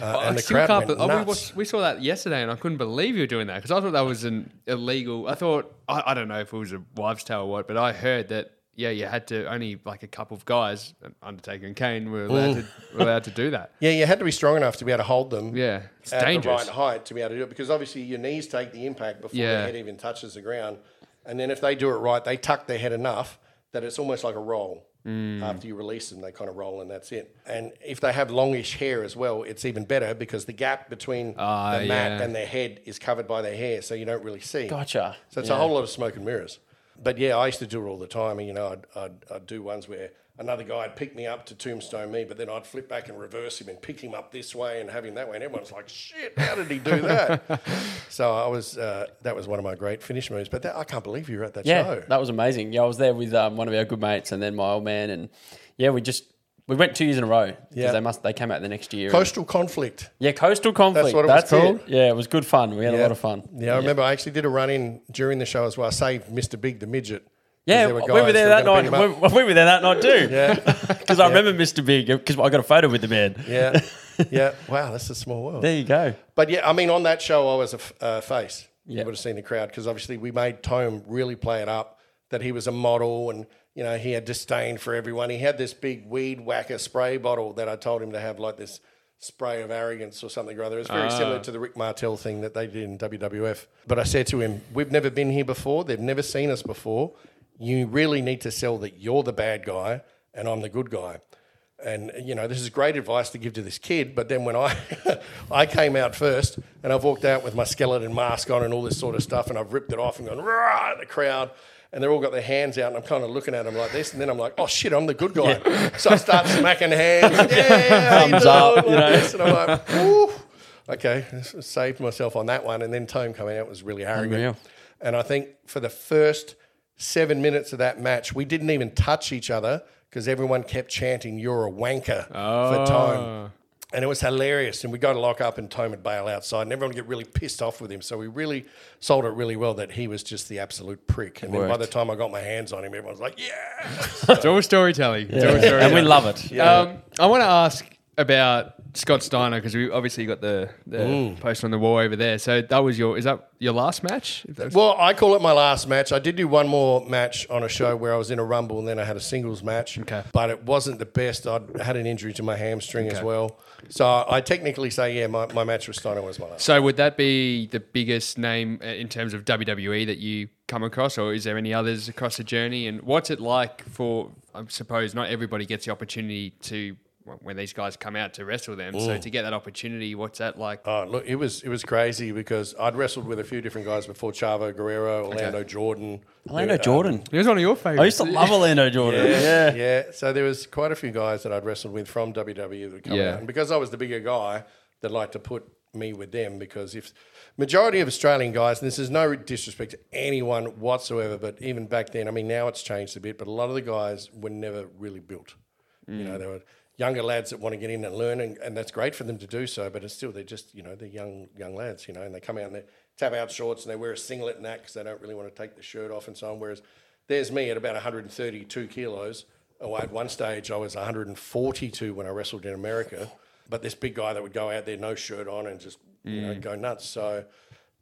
Uh, I and the crowd went oh, we, nuts. watched, we saw that yesterday, and I couldn't believe you were doing that because I thought that was an illegal. I thought I, I don't know if it was a wives' tale or what, but I heard that yeah, you had to only like a couple of guys, Undertaker and Kane, were allowed to were allowed to do that. Yeah, you had to be strong enough to be able to hold them. Yeah, it's at dangerous. the right height to be able to do it because obviously your knees take the impact before Yeah. their head even touches the ground. And then if they do it right, they tuck their head enough that it's almost like a roll. Mm. After you release them, they kind of roll and that's it. And if they have longish hair as well, it's even better because the gap between Ah, the mat yeah. and their head is covered by their hair, so you don't really see. Gotcha. So it's Yeah. a whole lot of smoke and mirrors. But yeah, I used to do it all the time. And, you know, I'd, I'd, I'd do ones where another guy would pick me up to tombstone me, but then I'd flip back and reverse him and pick him up this way and have him that way. And everyone's like, shit, how did he do that? so I was, uh, that was one of my great finish moves. But that, I can't believe you were at that Yeah, show. that was amazing. Yeah, I was there with um, one of our good mates and then my old man, and yeah, we just we went two years in a row. 'cause Yeah. they must they came out the next year. Coastal conflict. yeah, coastal conflict. That's what it was That's it. called? Yeah, it was good fun. We had a lot of fun. Yeah, I remember I actually did a run in during the show as well. I saved Mr. Big, the midget. Yeah, there we were were there were that night. beat him up. We, we were there that night too. Yeah, because I remember Mr. Big because I got a photo with the man. yeah, yeah. Wow, that's a small world. There you go. But yeah, I mean, on that show, I was a f- uh, face. Yeah. You would have seen the crowd because obviously we made Tome really play it up that he was a model and, you know, he had disdain for everyone. He had this big weed whacker spray bottle that I told him to have like this spray of arrogance or something or other. It's very similar to the Rick Martel thing that they did in WWF. But I said to him, We've never been here before. They've never seen us before. You really need to sell that you're the bad guy and I'm the good guy. And you know, this is great advice to give to this kid. But then when I I came out first, and I've walked out with my skeleton mask on and all this sort of stuff, and I've ripped it off and gone rah the crowd. And they're all got their hands out, and I'm kind of looking at them like this, and then I'm like, "Oh shit, I'm the good guy." So I start smacking hands, yeah, Thumbs up, doing? you know. this, and I'm like, "Woo." okay, saved myself on that one. And then Tome coming out was really arrogant. Unreal. And I think for the first seven minutes of that match, we didn't even touch each other because everyone kept chanting, You're a wanker for Tome. And it was hilarious. And we got to lock up and Tome would bail outside and everyone would get really pissed off with him. So we really sold it really well that he was just the absolute prick. And then by the time I got my hands on him, everyone was like, Yeah. It's all storytelling. It's all storytelling. and we love it. Um, I want to ask about Scott Steiner because we obviously got the, the poster on the wall over there. So that was your is that your last match? Well, I call it my last match. I did do one more match on a show where I was in a rumble and then I had a singles match. Okay. But it wasn't the best. I'd had an injury to my hamstring as well. So I technically say, yeah, my, my match with Steiner was my last. So would that be the biggest name uh, in terms of WWE that you come across, or is there any others across the journey? And what's it like for? I suppose not everybody gets the opportunity to when these guys come out to wrestle them. So to get that opportunity, what's that like? Oh, look, it was it was crazy because I'd wrestled with a few different guys before Chavo Guerrero, Orlando Jordan. Orlando uh, Jordan. He was one of your favorites. I used to love Orlando Jordan. Yeah. Yeah. So there was quite a few guys that I'd wrestled with from WWE that would come Yeah. out. And because I was the bigger guy, they'd like to put me with them because if majority of Australian guys, and this is no disrespect to anyone whatsoever, but even back then, I mean now it's changed a bit, but a lot of the guys were never really built. You know, they were younger lads that want to get in and learn and, and that's great for them to do so, but it's still they're just, you know, they're young young lads, you know, and they come out and they tap out shorts and they wear a singlet and that because they don't really want to take the shirt off and so on. Whereas there's me at about 132 kilos. Oh, at one stage I was 142 when I wrestled in America, but this big guy that would go out there no shirt on and just you know mm. go nuts. So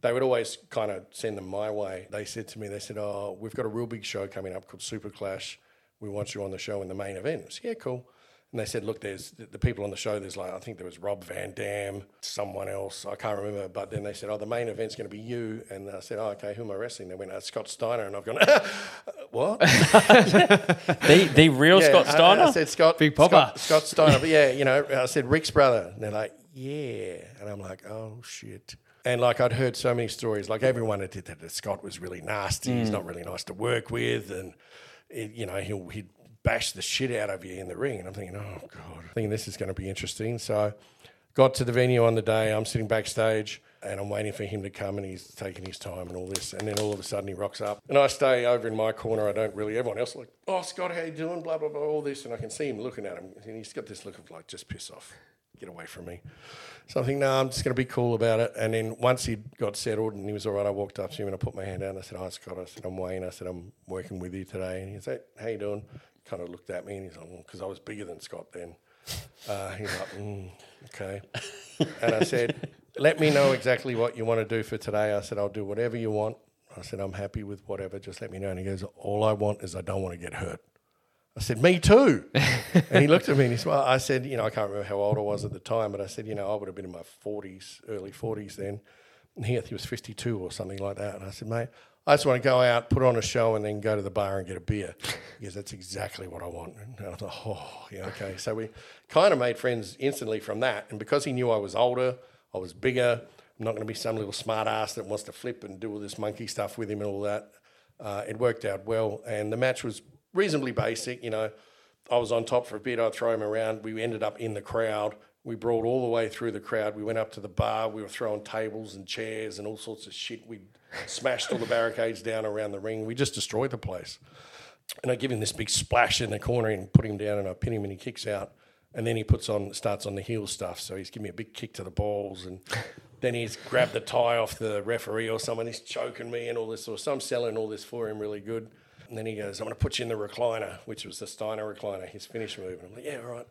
they would always kind of send them my way. They said to me, they said, "Oh, we've got a real big show coming up called Super Clash. We want you on the show in the main event." I said, "Yeah, cool." And they said, "Look, there's the, people on the show. There's like I think there was Rob Van Dam, someone else. I can't remember. But then they said, "Oh, the main event's going to be you." And I said, "Oh, okay. Who am I wrestling?" They went, uh, "Scott Steiner." And I've gone, "What?" The, the real Yeah, Scott Steiner? I, said Scott, Big Poppa. Scott, Scott Steiner. But yeah, you know, I said Rick's brother. And they're like, yeah. And I'm like, oh shit. And like I'd heard so many stories, like everyone had did that, that Scott was really nasty. Mm. He's not really nice to work with, and it, you know he'll he'd bash the shit out of you in the ring. And I'm thinking, oh god, I think this is going to be interesting. So got to the venue on the day. I'm sitting backstage. And I'm waiting for him to come, and he's taking his time and all this. And then all of a sudden, he rocks up, and I stay over in my corner. I don't really. Everyone else like, "Oh, Scott, how you doing?" Blah blah blah, all this, and I can see him looking at him, and he's got this look of like, "Just piss off, get away from me." So I think, no, I'm just going to be cool about it. And then once he got settled and he was all right, I walked up to him and I put my hand out and I said, "Hi, Scott." I said, "I'm Wayne." I said, "I'm working with you today." And he said, "How you doing?" Kind of looked at me and he's like, "Because I was bigger than Scott then." Uh, he's like, mm, "Okay." And I said, "Let me know exactly what you want to do for today." I said, "I'll do whatever you want." I said, "I'm happy with whatever. Just let me know." And he goes, "All I want is I don't want to get hurt." I said, "Me too." and he looked at me and he smiled. I said, "You know, I can't remember how old I was at the time, but I said, you know, I would have been in my forties, early forties then." And he, he was fifty-two or something like that. And I said, "Mate, I just want to go out, put on a show, and then go to the bar and get a beer." because "That's exactly what I want." And I thought, "Oh, yeah, okay." So we kind of made friends instantly from that. And because he knew I was older, I was bigger. I'm not going to be some little smart ass that wants to flip and do all this monkey stuff with him and all that. Uh, it worked out well, and the match was reasonably basic. You know, I was on top for a bit. I'd throw him around. We ended up in the crowd. We brawled all the way through the crowd. We went up to the bar. We were throwing tables and chairs and all sorts of shit. We smashed all the barricades down around the ring. We just destroyed the place. And I give him this big splash in the corner and put him down, and I pin him, and he kicks out. And then he puts on starts on the heel stuff. So he's giving me a big kick to the balls, and then he's grabbed the tie off the referee or someone. He's choking me and all this sort of. So I'm selling all this for him really good. And then he goes, "I'm going to put you in the recliner," which was the Steiner recliner, his finish move. And I'm like, "Yeah, all right."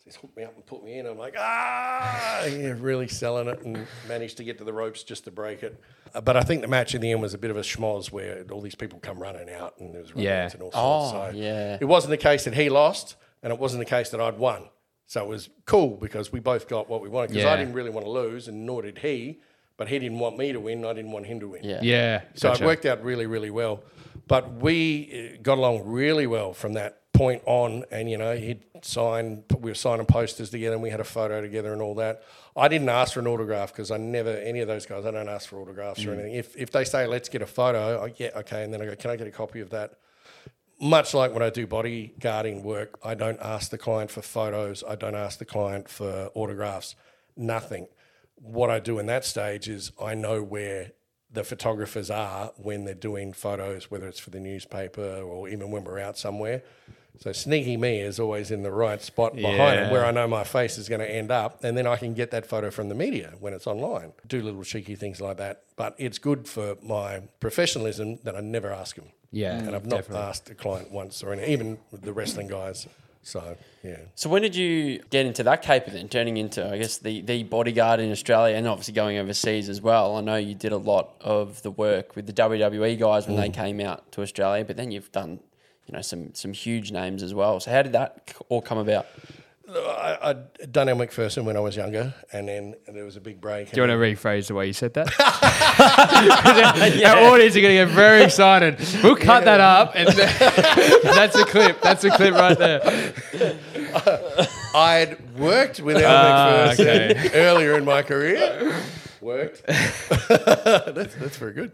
So he's hooked me up and put me in. I'm like, ah, yeah, really selling it and managed to get to the ropes just to break it. Uh, but I think the match in the end was a bit of a schmoz where all these people come running out and there was Yeah. and all sorts. Oh, so yeah. It wasn't the case that he lost and it wasn't the case that I'd won. So it was cool because we both got what we wanted because I didn't really want to lose and nor did he. But he didn't want me to win. I didn't want him to win. Yeah. Yeah. So gotcha. it worked out really, really well. But we uh, got along really well from that point on, and you know, he'd sign. We were signing posters together, and we had a photo together, and all that. I didn't ask for an autograph because I never any of those guys. I don't ask for autographs or mm. anything. If if they say let's get a photo, I, yeah, okay, and then I go, can I get a copy of that? Much like when I do bodyguarding work, I don't ask the client for photos. I don't ask the client for autographs. Nothing. What I do in that stage is I know where the photographers are when they're doing photos, whether it's for the newspaper or even when we're out somewhere. So sneaky me is always in the right spot behind Yeah. them where I know my face is going to end up, and then I can get that photo from the media when it's online. Do little cheeky things like that, but it's good for my professionalism that I never ask them. Yeah, and I've not definitely. asked a client once or any, even the wrestling guys. So yeah, So when did you get into that caper then, turning into I guess the, the bodyguard in Australia and obviously going overseas as well? I know you did a lot of the work with the WWE guys when Mm. they came out to Australia, but then you've done you know some some huge names as well. So how did that all come about? I, I'd done Elle Macpherson when I was younger, and then there was a big break. Do you want to rephrase the way you said that? Our audience are going to get very excited. We'll cut that up, and that's a clip. That's a clip right there. I'd worked with Elle Ah, Macpherson okay. earlier in my career. Worked. that's, that's very good.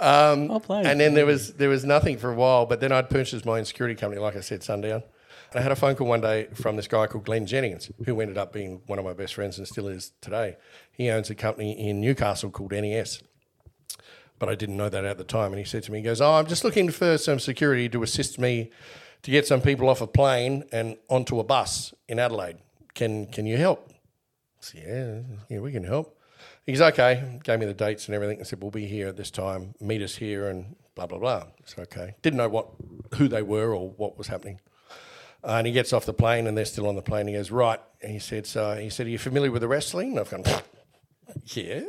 Um, Well played. and then there was there was nothing for a while, but then I'd purchased my own security company, like I said, Sundown. And I had a phone call one day from this guy called Glenn Jennings, who ended up being one of my best friends and still is today. He owns a company in Newcastle called NES. But I didn't know that at the time. And he said to me, he goes, Oh, I'm just looking for some security to assist me to get some people off a plane and onto a bus in Adelaide. Can can you help? I said, Yeah, yeah, we can help. He's okay. Gave me the dates and everything. I said, We'll be here at this time. Meet us here and blah blah blah. It's okay. Didn't know what who they were or what was happening. Uh, and he gets off the plane and they're still on the plane. He goes, Right. And he said, So he said, Are you familiar with the wrestling? And I've gone, Yeah.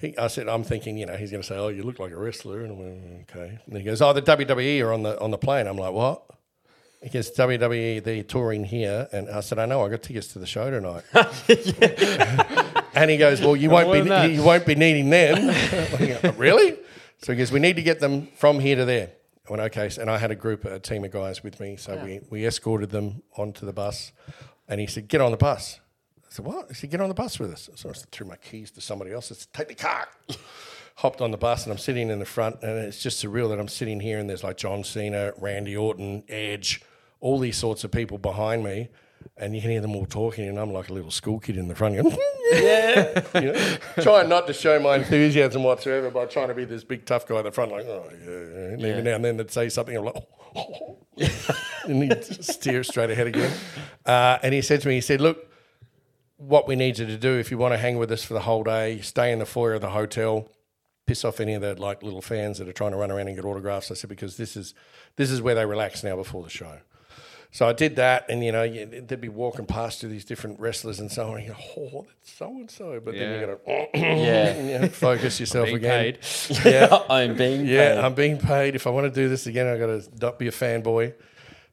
He, I said, I'm thinking, you know, he's going to say, "Oh, you look like a wrestler," and I went, "Okay." And he goes, "Oh, the WWE are on the on the plane." I'm like, "What?" He goes, "WWE, they're touring here," and I said, "I know, I got tickets to the show tonight." and he goes, "Well, you won't more than that. be you won't be needing them." Go, really? So he goes, "We need to get them from here to there." I went, "Okay," and I had a group, a team of guys with me, so we we escorted them onto the bus, and he said, "Get on the bus." I said, what? He said, get on the bus with us. So I threw my keys to somebody else. I said, take the car. Hopped on the bus and I'm sitting in the front and it's just surreal that I'm sitting here and there's like John Cena, Randy Orton, Edge, all these sorts of people behind me. And you can hear them all talking and I'm like a little school kid in the front going, yeah. you know, trying not to show my enthusiasm whatsoever by trying to be this big tough guy at the front like, oh, yeah. And Yeah. even now and then they'd say something, I'm like, oh. and he'd steer straight ahead again. Uh, and he said to me, he said, look, what we need you to do if you want to hang with us for the whole day, stay in the foyer of the hotel, piss off any of the like little fans that are trying to run around and get autographs. I said because this is this is where they relax now before the show. So I did that, and you know you, they'd be walking past to these different wrestlers and so on. And you go, oh, that's so and so, but then you got to Yeah. you know, focus yourself again. Yeah, I'm being yeah, paid. I'm being paid. If I want to do this again, I've got to not be a fanboy.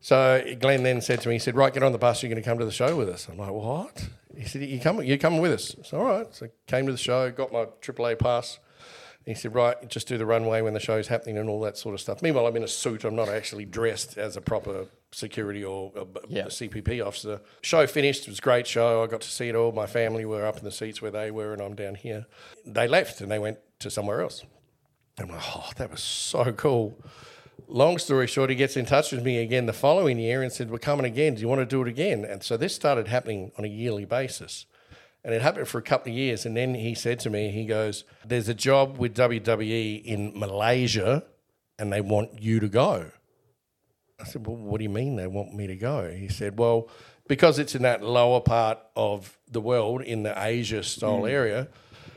So Glenn then said to me, he said, right, get on the bus. You're going to come to the show with us. I'm like, what? He said, you come, you're coming with us. So, all right. So came to the show, got my AAA pass. He said, right, just do the runway when the show's happening and all that sort of stuff. Meanwhile, I'm in a suit. I'm not actually dressed as a proper security or uh, a, Yeah. a CPP officer. Show finished. It was a great show. I got to see it all. My family were up in the seats where they were, and I'm down here. They left and they went to somewhere else. I'm like, oh, that was so cool. Long story short, he gets in touch with me again the following year and said, We're coming again. Do you want to do it again? And so this started happening on a yearly basis. And it happened for a couple of years. And then he said to me, He goes, There's a job with WWE in Malaysia and they want you to go. I said, Well, what do you mean they want me to go? He said, Well, because it's in that lower part of the world, in the Asia style mm. area,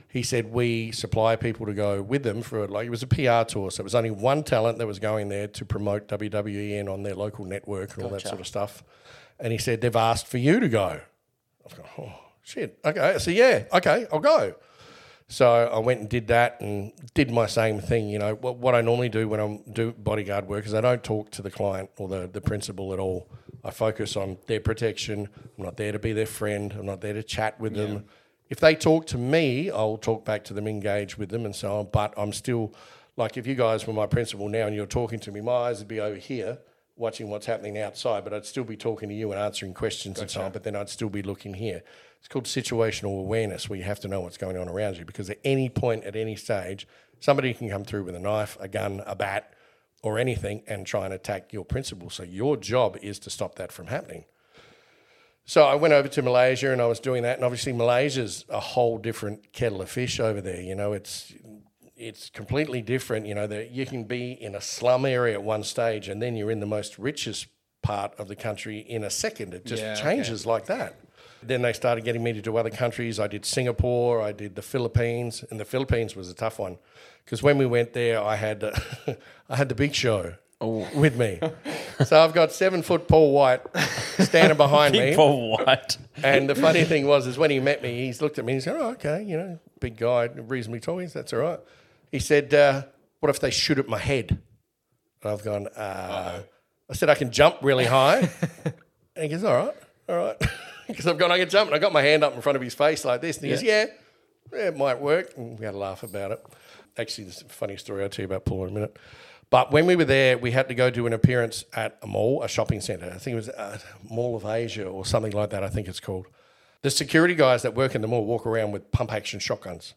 he said we supply people to go with them for like it was a PR tour, so it was only one talent that was going there to promote WWE and on their local network and all that sort of stuff. And he said they've asked for you to go. I've gone, oh shit, okay. I said yeah, okay, I'll go. So I went and did that and did my same thing. You know what, what I normally do when I'm do bodyguard work is I don't talk to the client or the the principal at all. I focus on their protection. I'm not there to be their friend. I'm not there to chat with them. If they talk to me, I'll talk back to them, engage with them, and so on. But I'm still like if you guys were my principal now and you're talking to me, my eyes would be over here, watching what's happening outside, but I'd still be talking to you and answering questions and so on, but then I'd still be looking here. It's called situational awareness, where you have to know what's going on around you because at any point, at any stage, somebody can come through with a knife, a gun, a bat, or anything and try and attack your principal. So your job is to stop that from happening. So I went over to Malaysia and I was doing that, and obviously Malaysia's a whole different kettle of fish over there. You know, it's it's completely different. You know, that you can be in a slum area at one stage, and then you're in the most richest part of the country in a second. It just Yeah, okay. changes like that. Then they started getting me to do other countries. I did Singapore, I did the Philippines, and the Philippines was a tough one because when we went there, I had I had the big show with me. so I've got seven foot Paul White standing behind me. For what? And the funny thing was, is when he met me, he's looked at me and he said, "Oh, okay, you know, big guy, reasonably tall. He said, That's all right." He said, uh, "What if they shoot at my head?" And I've gone. Uh, I said, "I can jump really high." and he goes, "All right, all right," because I've gone. I can jump, and I got my hand up in front of his face like this, and he goes, "Yeah, yeah, it might work." And we had a laugh about it. Actually, there's a funny story I'll tell you about Paul in a minute. But when we were there, we had to go do an appearance at a mall, a shopping centre. I think it was uh, Mall of Asia or something like that. I think it's called. The security guys that work in the mall walk around with pump action shotguns,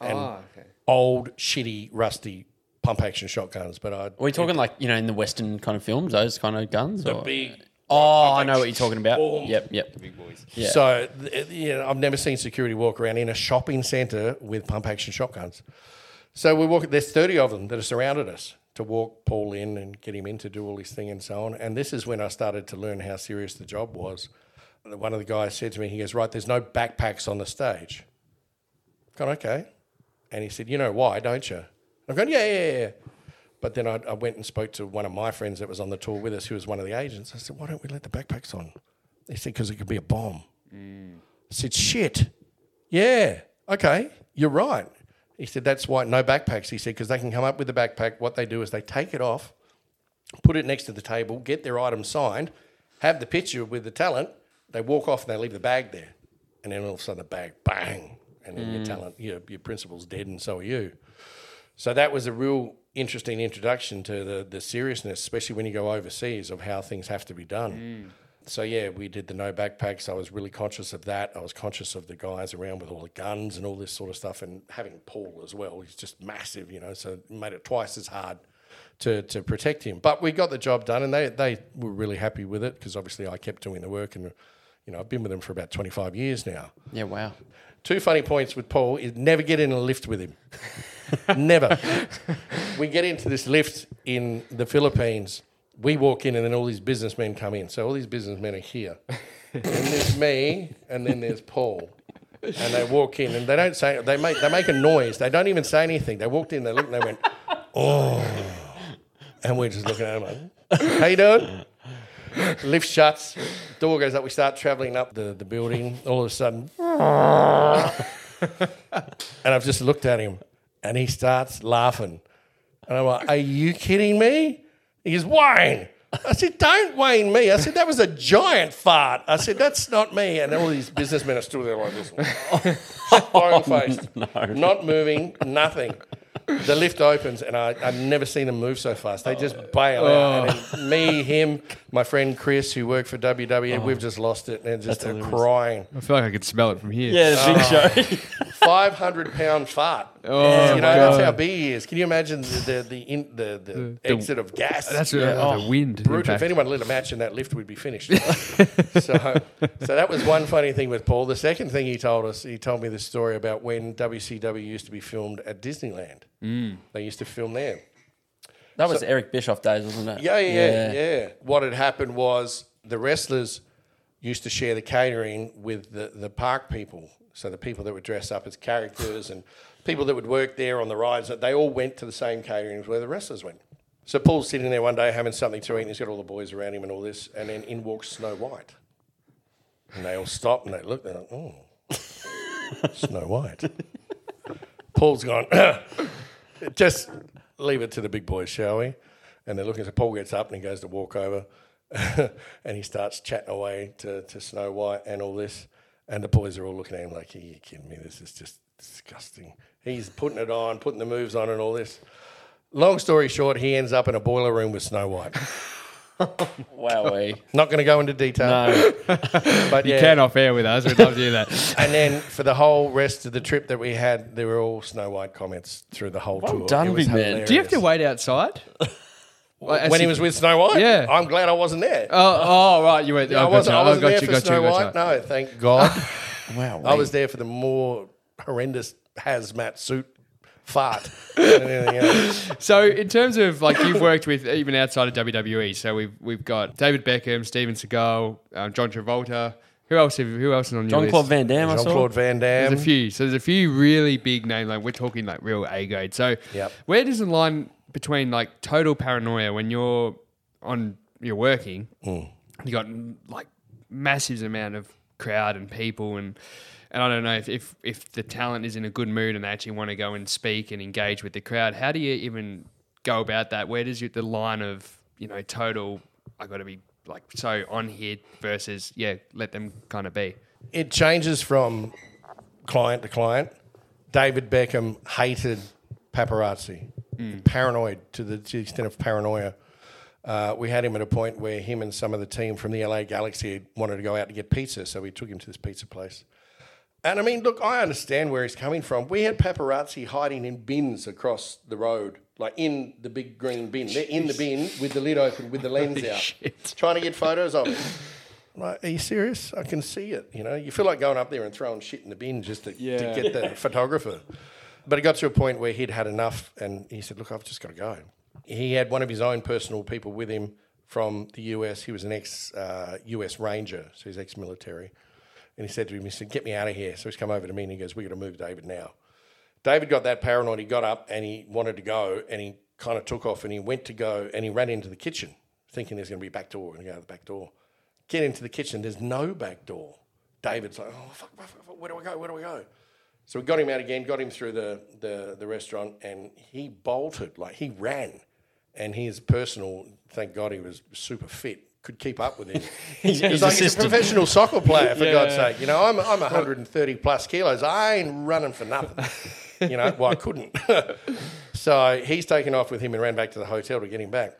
Oh, okay. old, shitty, rusty pump action shotguns. But I, Are we talking like, you know, in the Western kind of films, those kind of guns? the or? big. Oh, I know what you're talking about. Boom. Yep, yep. Big boys. Yeah. So th- you know, I've never seen security walk around in a shopping centre with pump action shotguns. So we walk. There's 30 of them that have surrounded us to walk Paul in and get him in to do all this thing and so on. And this is when I started to learn how serious the job was. One of the guys said to me, he goes, "Right, there's no backpacks on the stage." I've gone okay, and he said, "You know why, don't you?" I've gone, "Yeah, yeah, yeah." But then I, I went and spoke to one of my friends that was on the tour with us, who was one of the agents. I said, "Why don't we let the backpacks on?" He said, "Because it could be a bomb." Mm. I said, shit. Yeah. Okay. You're right. He said, that's why no backpacks. He said, because they can come up with the backpack. What they do is they take it off, put it next to the table, get their item signed, have the picture with the talent. They walk off and they leave the bag there. And then all of a sudden the bag, bang. And then your mm. talent, your, your principal's dead and so are you. So that was a real interesting introduction to the, the seriousness, especially when you go overseas, of how things have to be done. Mm. So yeah, we did the no backpacks. I was really conscious of that. I was conscious of the guys around with all the guns and all this sort of stuff, and having Paul as well. He's just massive, you know. So it made it twice as hard to to protect him. But we got the job done, and they they were really happy with it because obviously I kept doing the work, and you know I've been with them for about twenty five years now. Yeah, wow. Two funny points with Paul is never get in a lift with him. never. We get into this lift in the Philippines. We walk in, and then all these businessmen come in. So all these businessmen are here. and there's me, and then there's Paul. And they walk in, and they don't say. They make they make a noise. They don't even say anything. They walked in, they looked, and they went, "Oh," and we're just looking at them like, "How you doing?" Lift shuts, door goes up. We start traveling up the, the building. All of a sudden, and I've just looked at him and he starts laughing. And I'm like, Are you kidding me? He goes, Wayne. I said, Don't Wayne me. I said, That was a giant fart. I said, That's not me. And all these businessmen are still there like this. Stone oh, faced. Not moving, nothing. The lift opens and I, I've never seen them move so fast. They just bail out. And then oh. me, him, my friend Chris, who worked for WWE, oh. we've just lost it and just are crying. I feel like I could smell it from here. Yeah, the big show. 500 pound fart. Oh, you know, my that's how big he is. Can you imagine the the the, in, the, the, exit of gas? That's a, that's a wind. brutal. impact. If anyone lit a match in that lift, we'd be finished. so, so that was one funny thing with Paul. The second thing he told us, he told me this story about when WCW used to be filmed at Disneyland. Mm. They used to film there. That was Eric Bischoff days, wasn't it? Yeah, yeah, yeah, What had happened was the wrestlers used to share the catering with the, the park people. So the people that would dress up as characters and people that would work there on the rides, they all went to the same catering as where the wrestlers went. So Paul's sitting there one day having something to eat, and he's got all the boys around him and all this, and then in walks Snow White. And they all stop and they look, they're like, oh, Snow White. Paul's gone, just leave it to the big boys, shall we? And they're looking. So Paul gets up and he goes to walk over, and he starts chatting away to, to Snow White and all this. And the boys are all looking at him like, "Are you kidding me? This is just disgusting." He's putting it on, putting the moves on, and all this. Long story short, he ends up in a boiler room with Snow White. Wow, we. Not going to go into detail, No. but You yeah. can off air with us. We'd love to hear that. And then for the whole rest of the trip that we had, there were all Snow White comments through the whole tour. done, It was big man. Do you have to wait outside? Like, as when he you- was with Snow White? Yeah. I'm glad I wasn't there. Oh, oh, right. You went. I oh, wasn't, gotcha. I wasn't oh, there gotcha, for gotcha, Snow gotcha. White. No, thank God. Wow. I was there for the more horrendous hazmat suit fart than anything else. So, in terms of like you've worked with even outside of WWE, so we've we've got David Beckham, Steven Seagal, um, John Travolta. Who else? Have, who else is on your John? Claude Van Damme, Jean Claude Van Damme. There's a few. So there's a few really big names. Like we're talking like real A grade. So Yep. where does the line between like total paranoia when you're on you're working, Mm. you got like massive amount of crowd and people and and I don't know if, if if the talent is in a good mood and they actually want to go and speak and engage with the crowd. How do you even go about that? Where does you, the line of you know total? I got to be like so on here versus yeah, let them kind of be. it changes from client to client. David Beckham hated paparazzi, paranoid to the, to the extent of paranoia. Uh, we had him at a point where him and some of the team from the LA Galaxy wanted to go out to get pizza, so we took him to this pizza place. And I mean, look, I understand where he's coming from. We had paparazzi hiding in bins across the road, like in the big green bin. They're in the bin with the lid open, with the lens out, trying to get photos of it. Like, are you serious? I can see it. You know, you feel like going up there and throwing shit in the bin just to, to get the photographer. But it got to a point where he'd had enough, and he said, "Look, I've just got to go." He had one of his own personal people with him from the US. He was an ex uh, US Ranger, so he's ex-military. And he said to him, "He said, get me out of here." So he's come over to me and he goes, We've got to move David now." David got that paranoid. He got up and he wanted to go, and he kind of took off and he went to go and he ran into the kitchen, thinking there's going to be a back door. And go to the back door. Get into the kitchen. There's no back door. David's like, "Oh fuck, fuck, fuck, where do I go? Where do I go?" So we got him out again, got him through the, the, the restaurant, and he bolted, like he ran. And his personal, thank God he was super fit, could keep up with him. He's He's like he's a professional soccer player, for Yeah. God's sake. You know, I'm, I'm 130 plus kilos. I ain't running for nothing. you know, well, I couldn't. so he's taken off with him and ran back to the hotel to get him back.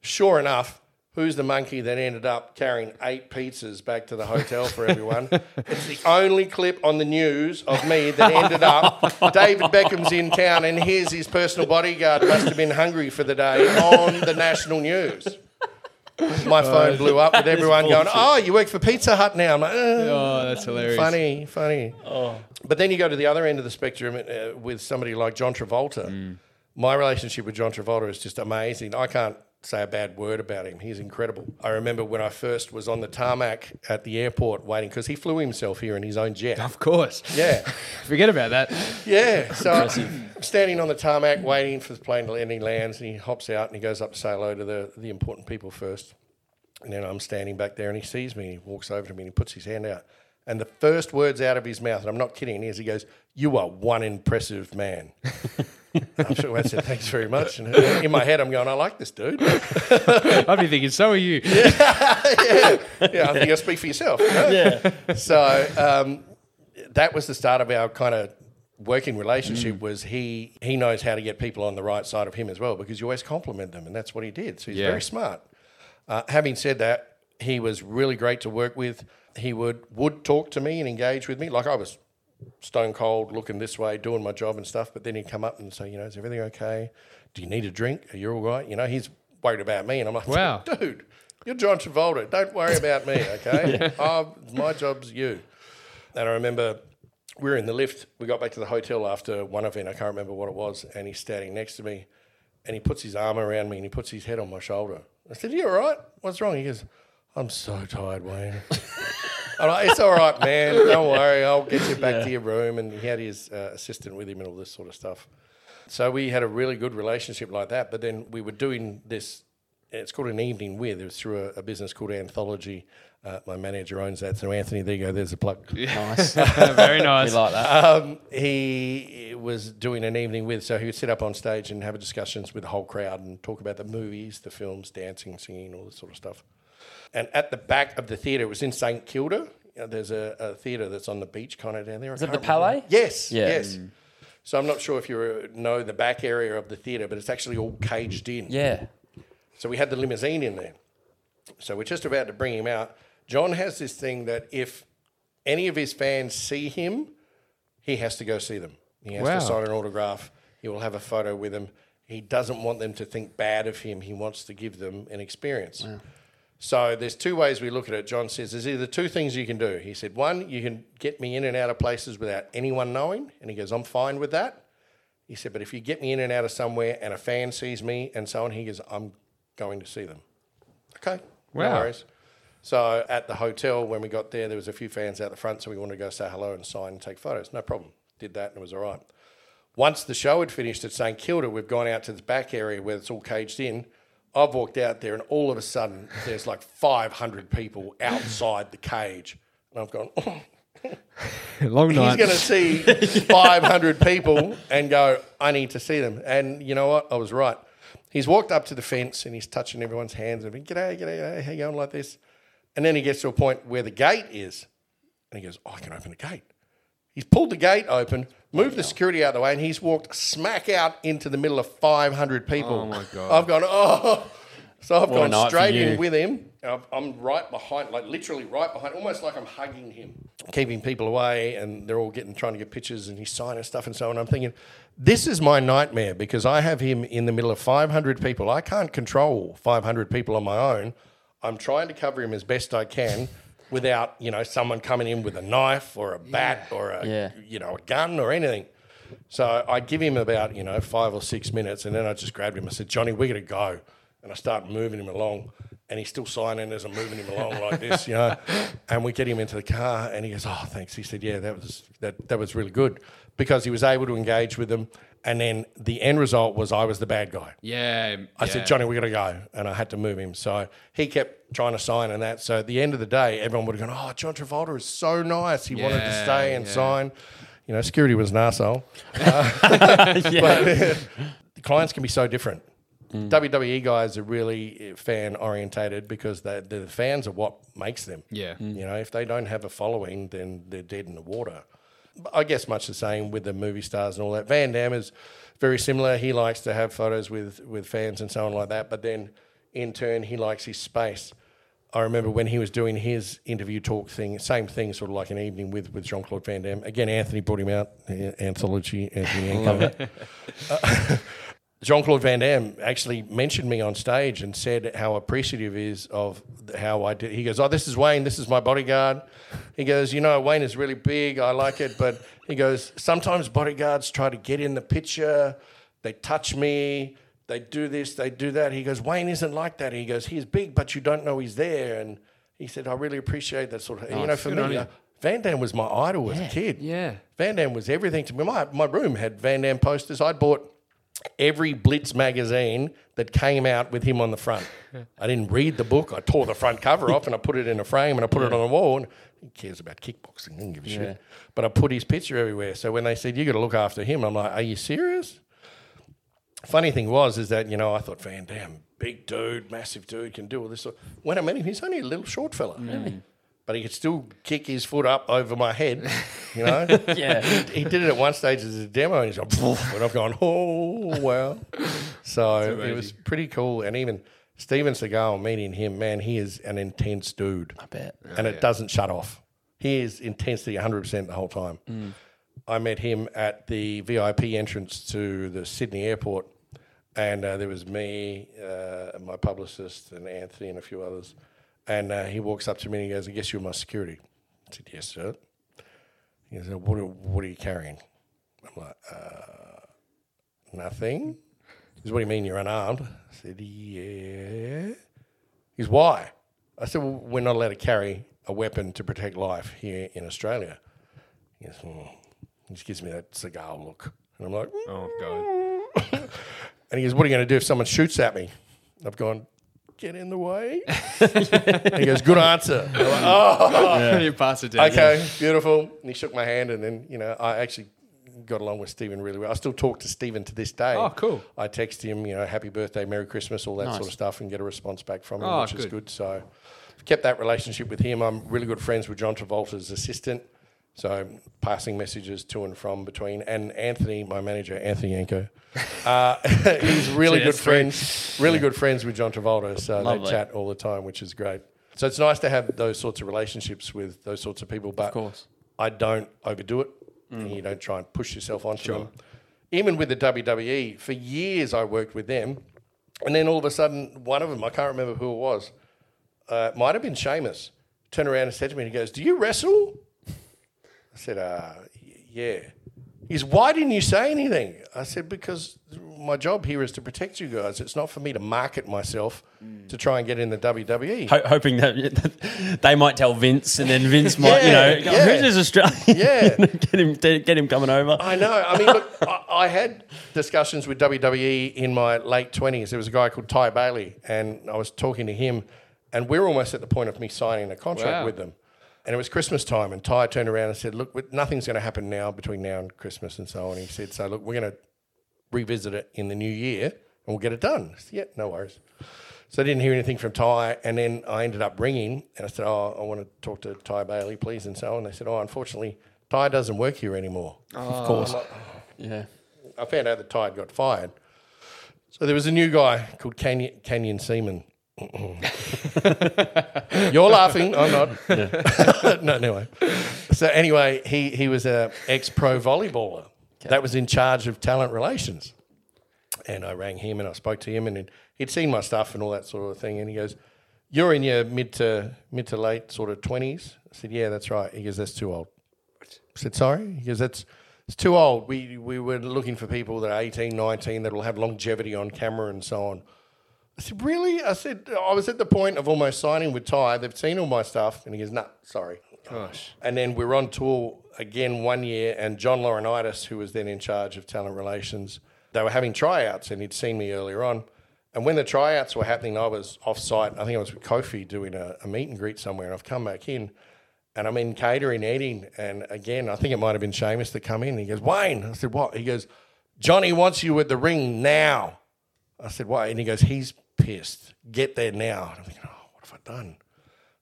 Sure enough, who's the monkey that ended up carrying eight pizzas back to the hotel for everyone? it's the only clip on the news of me that ended up. David Beckham's in town, and here's his personal bodyguard. Must have been hungry for the day on the national news. My phone blew up with everyone going, "Oh, you work for Pizza Hut now?" I'm like, "Uh, Oh, that's hilarious. funny, funny. But then you go to the other end of the spectrum uh, with somebody like John Travolta. My relationship with John Travolta is just amazing. I can't say a bad word about him. He's incredible. I remember when I first was on the tarmac at the airport waiting because he flew himself here in his own jet. Of course. Yeah, Forget about that. yeah. So I'm standing on the tarmac waiting for the plane to land. He lands and he hops out and he goes up to say hello to the, the important people first. And then I'm standing back there and he sees me. He walks over to me and he puts his hand out. And the first words out of his mouth, and I'm not kidding, is he goes, You are one impressive man. I'm sure I said, Thanks very much. And in my head, I'm going, I like this dude. I'd be thinking, so are you. yeah, I think you'll speak for yourself. you know? Yeah. So um, that was the start of our kind of working relationship. Was he he knows how to get people on the right side of him as well because you always compliment them, and that's what he did. So he's Yeah. very smart. Uh, having said that, he was really great to work with. He would would talk to me and engage with me like I was stone cold, looking this way, doing my job and stuff. But then he'd come up and say, you know, is everything okay? Do you need a drink? Are you all right? You know, he's worried about me, and I'm like, Wow. dude, you're John Travolta. Don't worry about me, okay? oh, my job's you. And I remember we were in the lift. We got back to the hotel after one event. I can't remember what it was. And he's standing next to me, and he puts his arm around me and he puts his head on my shoulder. I said, "You all right? What's wrong?" He goes, "I'm so tired, Wayne." I'm like, "It's all right, man. Don't worry. I'll get you back to your room." And he had his uh, assistant with him and all this sort of stuff. So we had a really good relationship like that. But then we were doing this. It's called an evening with. It was through a, a business called Anthology. Uh, my manager owns that. So Anthony, there you go. There's a plug. Nice. Very nice. we nice. like that. Um, he was doing an evening with, so he would sit up on stage and have discussions with the whole crowd and talk about the movies, the films, dancing, singing, all this sort of stuff. And at the back of the theatre, it was in St Kilda. You know, there's a, a theatre that's on the beach kind of down there. Is it the Palais? Yes, Yeah. yes. Mm. So I'm not sure if you know the back area of the theatre, but it's actually all caged in. Yeah. So we had the limousine in there. So we're just about to bring him out. John has this thing that if any of his fans see him, he has to go see them. He has Wow. to sign an autograph. He will have a photo with them. He doesn't want them to think bad of him. He wants to give them an experience. So there's two ways we look at it. John says there's either two things you can do. He said, one, you can get me in and out of places without anyone knowing. And he goes, I'm fine with that. He said, but if you get me in and out of somewhere and a fan sees me and so on, he goes, I'm going to see them. Okay. No worries. So at the hotel, when we got there, there was a few fans out the front, so we wanted to go say hello and sign and take photos. No problem. Did that and it was all right. Once the show had finished at St Kilda, we've gone out to the back area where it's all caged in. I've walked out there and all of a sudden there's like 500 people outside the cage. And I've gone, oh. Long night. he's going to see 500 people and go, I need to see them. And you know what? I was right. He's walked up to the fence and he's touching everyone's hands and been, g'day, g'day, g'day, how you going like this? And then he gets to a point where the gate is. And he goes, oh, I can open the gate. He's pulled the gate open, moved the security out of the way, and he's walked smack out into the middle of 500 people. Oh, my God. I've gone, oh. So I've What a gone for straight in with him. I'm- I'm right behind, like literally right behind, almost like I'm hugging him, keeping people away, and they're all getting trying to get pictures, and he's signing stuff and so on. I'm thinking, this is my nightmare because I have him in the middle of 500 people. I can't control 500 people on my own. I'm trying to cover him as best I can without, you know, someone coming in with a knife or a bat or a, Yeah. you know, a gun or anything. So I give him about, you know, five or six minutes and then I just grabbed him. I said, Johnny, we're going to go. And I start moving him along and he's still signing as I'm moving him along like this, you know. And we get him into the car and he goes, oh, thanks. He said, yeah, that was, that, that was really good because he was able to engage with them. And then the end result was I was the bad guy. yeah. I said, Johnny, we got to go. And I had to move him. So he kept trying to sign and that. So at the end of the day, everyone would have gone, oh, John Travolta is so nice. He wanted to stay and yeah. sign. You know, security was an arsehole. Uh, yeah. the clients can be so different. WWE guys are really fan orientated because the, the fans are what makes them. Yeah. You know, if they don't have a following, then they're dead in the water. I guess much the same with the movie stars and all that. Van Damme is very similar. He likes to have photos with, with fans and so on like that. But then in turn, he likes his space. I remember when he was doing his interview talk thing, same thing, sort of like an evening with, with Jean Claude Van Damme. Again, Anthony brought him out, uh, anthology, Anthony Ancover. Jean Claude Van Damme actually mentioned me on stage and said how appreciative he is of how I did. He goes, "Oh, this is Wayne. This is my bodyguard." He goes, "You know, Wayne is really big. I like it, but he goes sometimes bodyguards try to get in the picture. They touch me. They do this. They do that." He goes, "Wayne isn't like that." He goes, "He's big, but you don't know he's there." And he said, "I really appreciate that sort of." and you know, for Good me, uh, Van Damme was my idol as a kid. Yeah. Van Damme was everything to me. My, my room had Van Damme posters. I'd bought every Blitz magazine that came out with him on the front. I didn't read the book. I tore the front cover off and I put it in a frame and I put it on the wall. And he cares about kickboxing. Didn't give a shit. But I put his picture everywhere. So when they said, you got to look after him, I'm like, are you serious? Funny thing was, is that, you know, I thought Van Damme, big dude, massive dude, can do all this. When I met him, he's only a little short fella. Mm. But he could still kick his foot up over my head, you know? Yeah. he did it at one stage as a demo, and he's gone, "Poof," and I've gone, oh wow. So it was pretty cool, and even Steven Seagal meeting him, man, he is an intense dude, I bet. and it doesn't shut off. He is intensity 100 percent the whole time. I met him at the VIP entrance to the Sydney airport, and uh, there was me, uh, my publicist, and Anthony, and a few others. And uh, he walks up to me and he goes, "I guess you're my security." I said, "Yes, sir." He goes, "What are, what are you carrying?" I'm like, uh, "Nothing." He goes, "What do you mean you're unarmed?" I said, "Yeah." He goes, "Why?" I said, well, "We're not allowed to carry a weapon to protect life here in Australia." He goes, hmm. He just gives me that cigar look, and I'm like. Oh god. And he goes, What are you going to do if someone shoots at me? I've gone, Get in the way. he goes, Good answer. Like, oh, you pass it down. okay, beautiful. And he shook my hand, and then, you know, I actually got along with Steven really well. I still talk to Steven to this day. Oh, cool. I text him, you know, happy birthday, Merry Christmas, all that Nice. sort of stuff, and get a response back from him, Oh, which is good. good. So, I've kept that relationship with him. I'm really good friends with John Travolta's assistant. So passing messages to and from between. And Anthony, my manager, Anthony Yanko, uh, he's really good friends, really good friends with John Travolta. So Lovely. they chat all the time, which is great. So it's nice to have those sorts of relationships with those sorts of people. But Of course. I don't overdo it. Mm. And you don't try and push yourself onto them. Even with the WWE, for years I worked with them. And then all of a sudden, one of them, I can't remember who it was, uh, might have been Sheamus, turned around and said to me, he goes, Do you wrestle? I said, uh, Yeah. He goes, Why didn't you say anything? I said, Because my job here is to protect you guys. It's not for me to market myself to try and get in the E." WWE. Ho- hoping that they might tell Vince, and then Vince might, you know, go, yeah. who's this Australian? Yeah. get him, get him coming over. I know. I mean, look, I, I had discussions with WWE in my late 20s. There was a guy called Ty Bailey, and I was talking to him, and we are almost at the point of me signing a contract Wow. with them. And it was Christmas time, and Ty turned around and said, Look, nothing's going to happen now between now and Christmas and so on. He said, So, look, we're going to revisit it in the new year, and we'll get it done. I said, yeah, no worries. So I didn't hear anything from Ty, and then I ended up ringing, and I said, "Oh, I want to talk to Ty Bailey, please," and so on. They said, "Oh, unfortunately, Ty doesn't work here anymore." Of ah. course. Yeah. I found out that Ty had got fired. So there was a new guy called Canyon, Canyon Ceman. You're laughing. I'm not. no, anyway. So anyway, he, he was a ex-pro volleyballer that was in charge of talent relations. And I rang him and I spoke to him and he'd seen my stuff and all that sort of thing. And he goes, "You're in your mid to mid to late sort of twenties." I said, "Yeah, that's right." He goes, "That's too old." I said, "Sorry." He goes, "That's it's too old. We we were looking for people that are 18, 19 that will have longevity on camera and so on." I said, "Really?" I said, "I was at the point of almost signing with Ty. They've seen all my stuff." And he goes, "No, sorry." Gosh. And then we were on tour again one year, and John Laurinaitis, who was then in charge of talent relations, they were having tryouts, and he'd seen me earlier on. And when the tryouts were happening, I was off site. I think I was with Kofi doing a, a meet and greet somewhere, and I've come back in, and I'm in catering, eating, and again, I think it might have been Sheamus that come in. And he goes, Wayne. I said, What? He goes, Johnny wants you at the ring now. I said, Why? And he goes, He's pissed. Get there now. And I'm thinking, Oh, what have I done?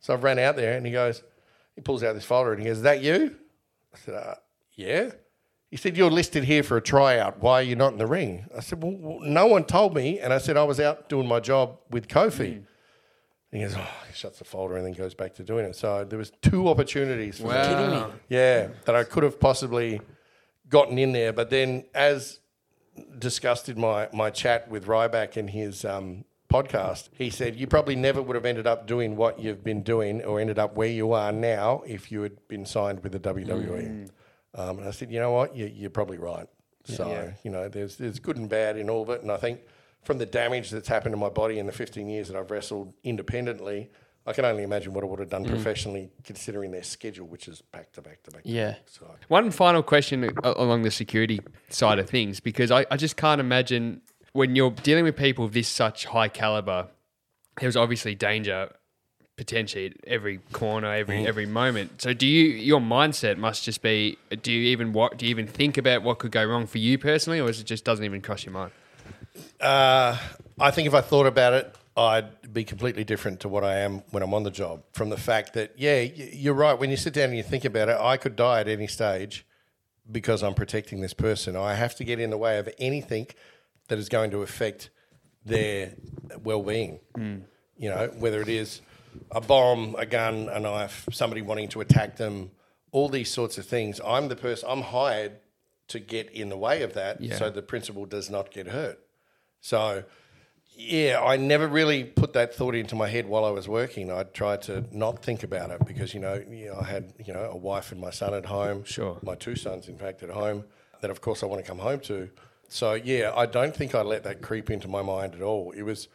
So I've ran out there, and he goes, he pulls out this folder and he goes, Is that you? I said, uh, Yeah. He said, You're listed here for a tryout. Why are you not in the ring? I said, Well, well, no one told me. And I said, I was out doing my job with Kofi. And he goes, Oh, he shuts the folder and then goes back to doing it. So there was two opportunities for me. Wow. Yeah, that I could have possibly gotten in there. But then, as discussed in my, my chat with Ryback and his um, podcast, he said, You probably never would have ended up doing what you've been doing or ended up where you are now if you had been signed with the WWE. Mm. Um, and I said, You know what? You, you're probably right. So, you know, there's, there's good and bad in all of it. And I think from the damage that's happened to my body in the 15 years that I've wrestled independently, I can only imagine what I would have done mm. professionally considering their schedule, which is back to back to back. to Yeah. back. So, One final question uh, along the security side of things, because I, I just can't imagine when you're dealing with people of this such high caliber, there's obviously danger potentially at every corner, every Mm. every moment. So do you your mindset must just be do you even what do you even think about what could go wrong for you personally or is it just doesn't even cross your mind? Uh, I think if I thought about it, I'd be completely different to what I am when I'm on the job. From the fact that, yeah, you're right. When you sit down and you think about it, I could die at any stage because I'm protecting this person. I have to get in the way of anything that is going to affect their well-being. Mm. You know, whether it is a bomb, a gun, a knife, somebody wanting to attack them, all these sorts of things. I'm the person. I'm hired to get in the way of that, Yeah. so the principal does not get hurt. So, yeah, I never really put that thought into my head while I was working. I tried to not think about it because you know, you know, I had you know a wife and my son at home. Sure. my two sons, in fact, at home. That of course I want to come home to. So yeah, I don't think I let that creep into my mind at all. It was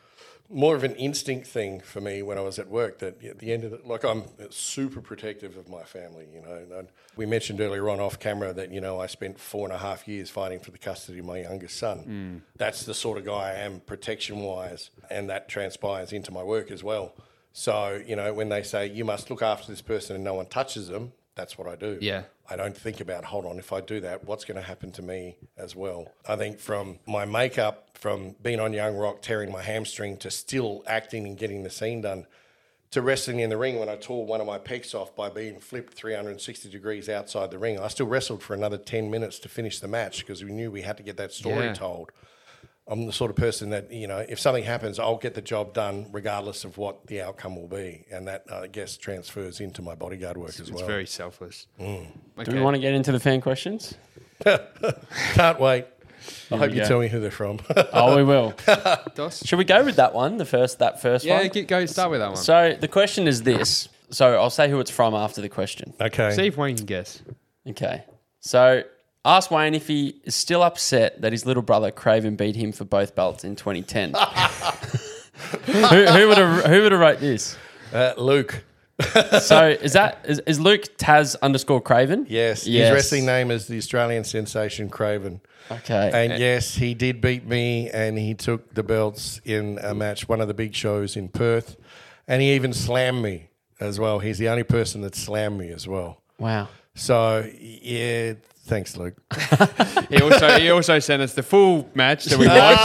more of an instinct thing for me when I was at work. That at the end of the, like I'm super protective of my family. You know, and we mentioned earlier on off camera that you know I spent four and a half years fighting for the custody of my youngest son. Mm. That's the sort of guy I am protection wise, and that transpires into my work as well. So you know, when they say you must look after this person and no one touches them, that's what I do. Yeah. I don't think about, hold on, if I do that, what's going to happen to me as well? I think from my makeup, from being on Young Rock, tearing my hamstring, to still acting and getting the scene done, to wrestling in the ring when I tore one of my pecs off by being flipped 360 degrees outside the ring. I still wrestled for another 10 minutes to finish the match because we knew we had to get that story Yeah. told. I'm the sort of person that, you know, if something happens, I'll get the job done regardless of what the outcome will be. And that, I guess, transfers into my bodyguard work as well. It's very selfless. Mm. Do we want to get into the fan questions? Can't wait. I hope you go. tell me who they're from. Oh, we will. Should we go with that one? The first, that first Yeah, one. get, go start with that one. So the question is this. So I'll say who it's from after the question. okay. See if Wayne can guess. Okay. So ask Wayne if he is still upset that his little brother Craven beat him for both belts in 2010. who, who would have who would have wrote this? Uh, Luke. So is that is, is Luke Taz underscore Craven? Yes. Yes. His wrestling name is the Australian sensation Craven. Okay. And yes, he did beat me, and he took the belts in a match, one of the big shows in Perth, and he even slammed me as well. He's the only person that slammed me as well. wow. So yeah, thanks, Luke. He also he also sent us the full match that we watched.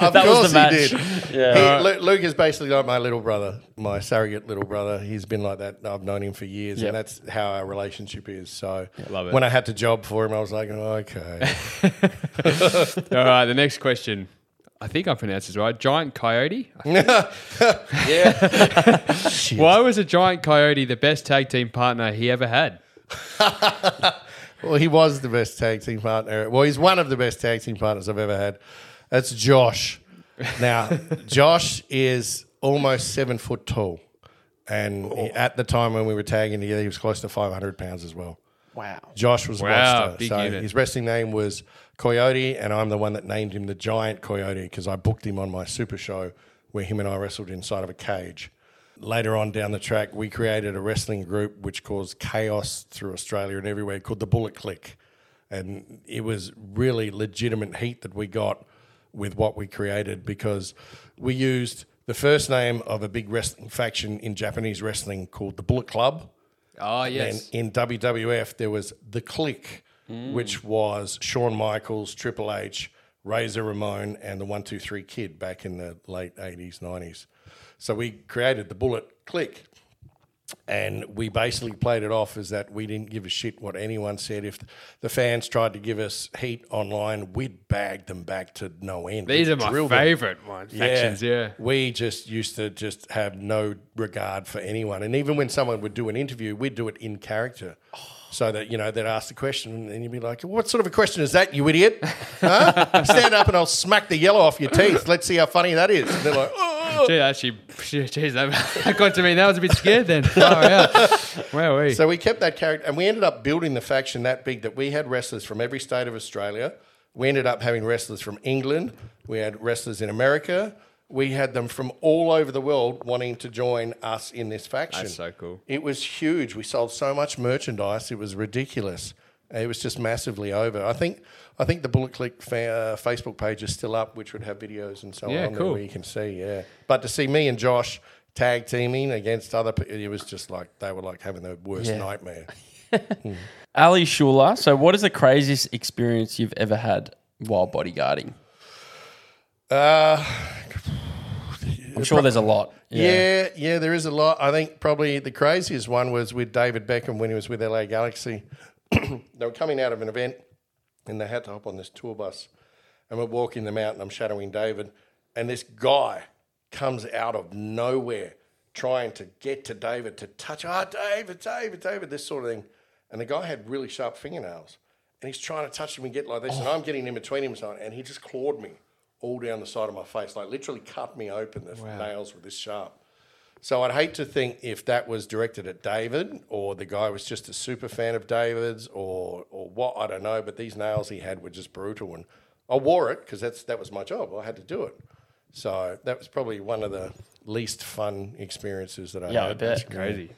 So of That was course the he match. did. Yeah. He- Lu- Luke is basically like my little brother, my surrogate little brother. He's been like that. I've known him for years, Yep. and that's how our relationship is. So love it. when I had to job for him, I was like, oh, okay. all right, the next question. I think I pronounced this right. Giant coyote. yeah. Why was a giant coyote the best tag team partner he ever had? Well, he was the best tag team partner. Well, he's one of the best tag team partners I've ever had. That's Josh. Now, Josh is almost seven foot tall. And he- oh. at the time when we were tagging together, he was close to 500 pounds as well. Wow. Josh was a Wow, monster. big so unit. his wrestling name was Coyote, and I'm the one that named him the Giant Coyote because I booked him on my super show where him and I wrestled inside of a cage. Later on down the track, we created a wrestling group which caused chaos through Australia and everywhere called the Bullet Click. And it was really legitimate heat that we got with what we created because we used the first name of a big wrestling faction in Japanese wrestling called the Bullet Club. Oh And yes. in WWF, there was The Kliq, hmm. which was Shawn Michaels, Triple H, Razor Ramon, and the 123 Kid back in the late 80s, 90s. So we created the Bullet Click. And we basically played it off as that we didn't give a shit what anyone said. If the fans tried to give us heat online, we'd bag them back to no end. These We'd are my them. favorite ones. Factions, yeah. We just used to just have no regard for anyone. And even when someone would do an interview, we'd do it in character. So that, you know, they'd ask the question and you'd be like, What sort of a question is that, you idiot? Huh? Stand up and I'll smack the yellow off your teeth. Let's see how funny that is. And they're like, Oh. Gee, actually, geez, that, got to me. That was a bit scared then. Oh, Out. Wow, we. So we kept that character and we ended up building the faction that big that we had wrestlers from every state of Australia. We ended up having wrestlers from England. We had wrestlers in America. We had them from all over the world wanting to join us in this faction. That's so cool. It was huge. We sold so much merchandise. It was ridiculous. It was just massively over. I think I think the Bullet Click fa- uh, Facebook page is still up, which would have videos and so Yeah, on there cool. where you can see. Yeah, but to see me and Josh tag teaming against other, pe- it was just like they were like having the worst Yeah. nightmare. Ali Shula. So what is the craziest experience you've ever had while bodyguarding? Uh, I'm sure there's a lot. Yeah. yeah, there is a lot. I think probably the craziest one was with David Beckham when he was with LA Galaxy. they were coming out of an event and they had to hop on this tour bus. And we're walking them out and I'm shadowing David. And this guy comes out of nowhere trying to get to David to touch, ah, David, David, David, this sort of thing. And the guy had really sharp fingernails. And he's trying to touch him and get like this. And I'm getting in between him and so on. And he just clawed me all down the side of my face, like literally cut me open. The nails were this sharp. So I'd hate to think if that was directed at David or the guy was just a super fan of David's or or what I don't know. But these nails he had were just brutal, and I wore it because that's that was my job. I had to do it. So that was probably one of the least fun experiences that I Yeah, I had. bet. Crazy.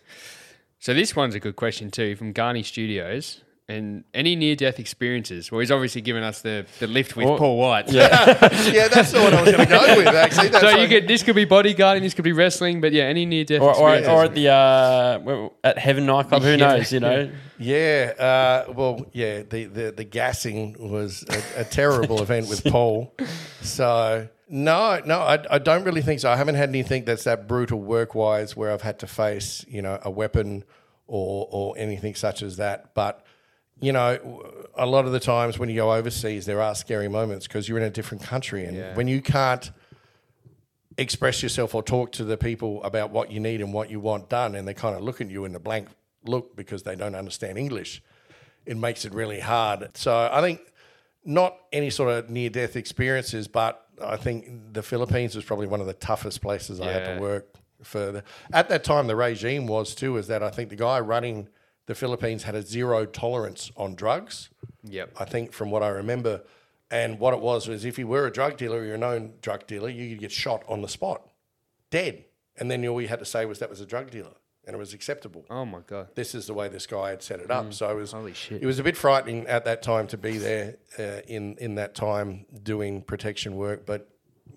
So this one's a good question too from Garney Studios. And any near death experiences? Well, he's obviously given us the, the lift with Well, Paul White. yeah, yeah, that's the one I was going to go with. Actually, that's So you like- could this could be bodyguarding, this could be wrestling, but yeah, any near death Or, or, or at the uh, well, at Heaven nightclub, who Yeah. knows? You know, Yeah, uh, well, yeah, the, the, the gassing was a, a terrible event with Paul. So No, no, I, I don't really think so. I haven't had anything that's that brutal work wise where I've had to face, you know, a weapon or or anything such as that. But you know, a lot of the times when you go overseas, there are scary moments because you're in a different country, and Yeah. when you can't express yourself or talk to the people about what you need and what you want done, and they kind of look at you in a blank look because they don't understand English, it makes it really hard. So I think not any sort of near death experiences, but I think the Philippines was probably one of the toughest places I had to work for. The, at that time, the regime was too, is that I think the guy running the Philippines had a zero tolerance on drugs. Yep. I think from what I remember. And what it was was if you were a drug dealer you're a known drug dealer, you could get shot on the spot, dead. And then all you had to say was that was a drug dealer and it was acceptable. Oh my god. This is the way this guy had set it up. So it was Holy shit. it was a bit frightening at that time to be there uh, in in that time doing protection work, but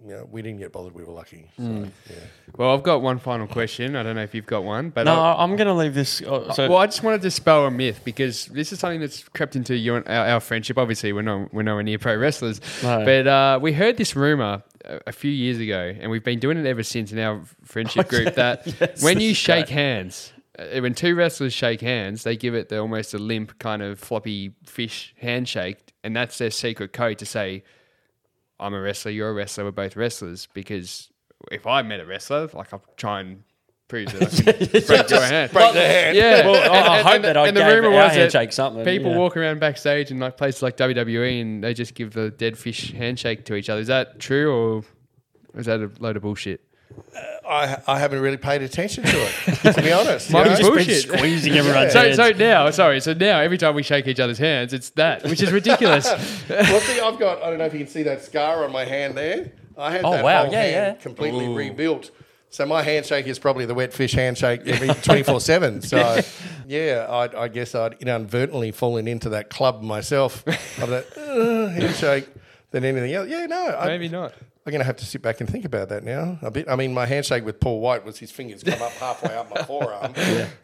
you know, we didn't get bothered. We were lucky. So, yeah. Well, I've got one final question. I don't know if you've got one, but No, I'll- I'm going to leave this. uh, so well, I just wanted to dispel a myth because this is something that's crept into your, our, our friendship. Obviously, we're no, we're nowhere near pro wrestlers, No. but uh, we heard this rumor a, a few years ago, and we've been doing it ever since in our friendship group. That yes, when you shake great. hands, uh, when two wrestlers shake hands, they give it the almost a limp kind of floppy fish handshake, and that's their secret code to say, "I'm a wrestler, you're a wrestler, we're both wrestlers." Because if I met a wrestler, like I'll try and prove that I can break your hand. Break the hand. Yeah. Well, I- I hope the- that I and the rumor our was handshake something, People yeah. walk around backstage in like places like WWE and they just give the dead fish handshake to each other. Is that true or is that a load of bullshit? Uh, I I haven't really paid attention to it, to be honest. you Might be know? Just been bullshit. squeezing everyone's So, hands. so now, sorry, so now every time we shake each other's hands, it's that, which is ridiculous. well, see, I've got, I don't know if you can see that scar on my hand there. I had Oh, that wow. whole Yeah, hand yeah. completely rebuilt. So my handshake is probably the wet fish handshake every 24-7. So, yeah, I, I guess I'd inadvertently fallen into that club myself of that uh, handshake than anything else. Yeah, no. I, Maybe not. I'm going to have to sit back and think about that now a bit. I mean, my handshake with Paul White was his fingers come up halfway up my forearm.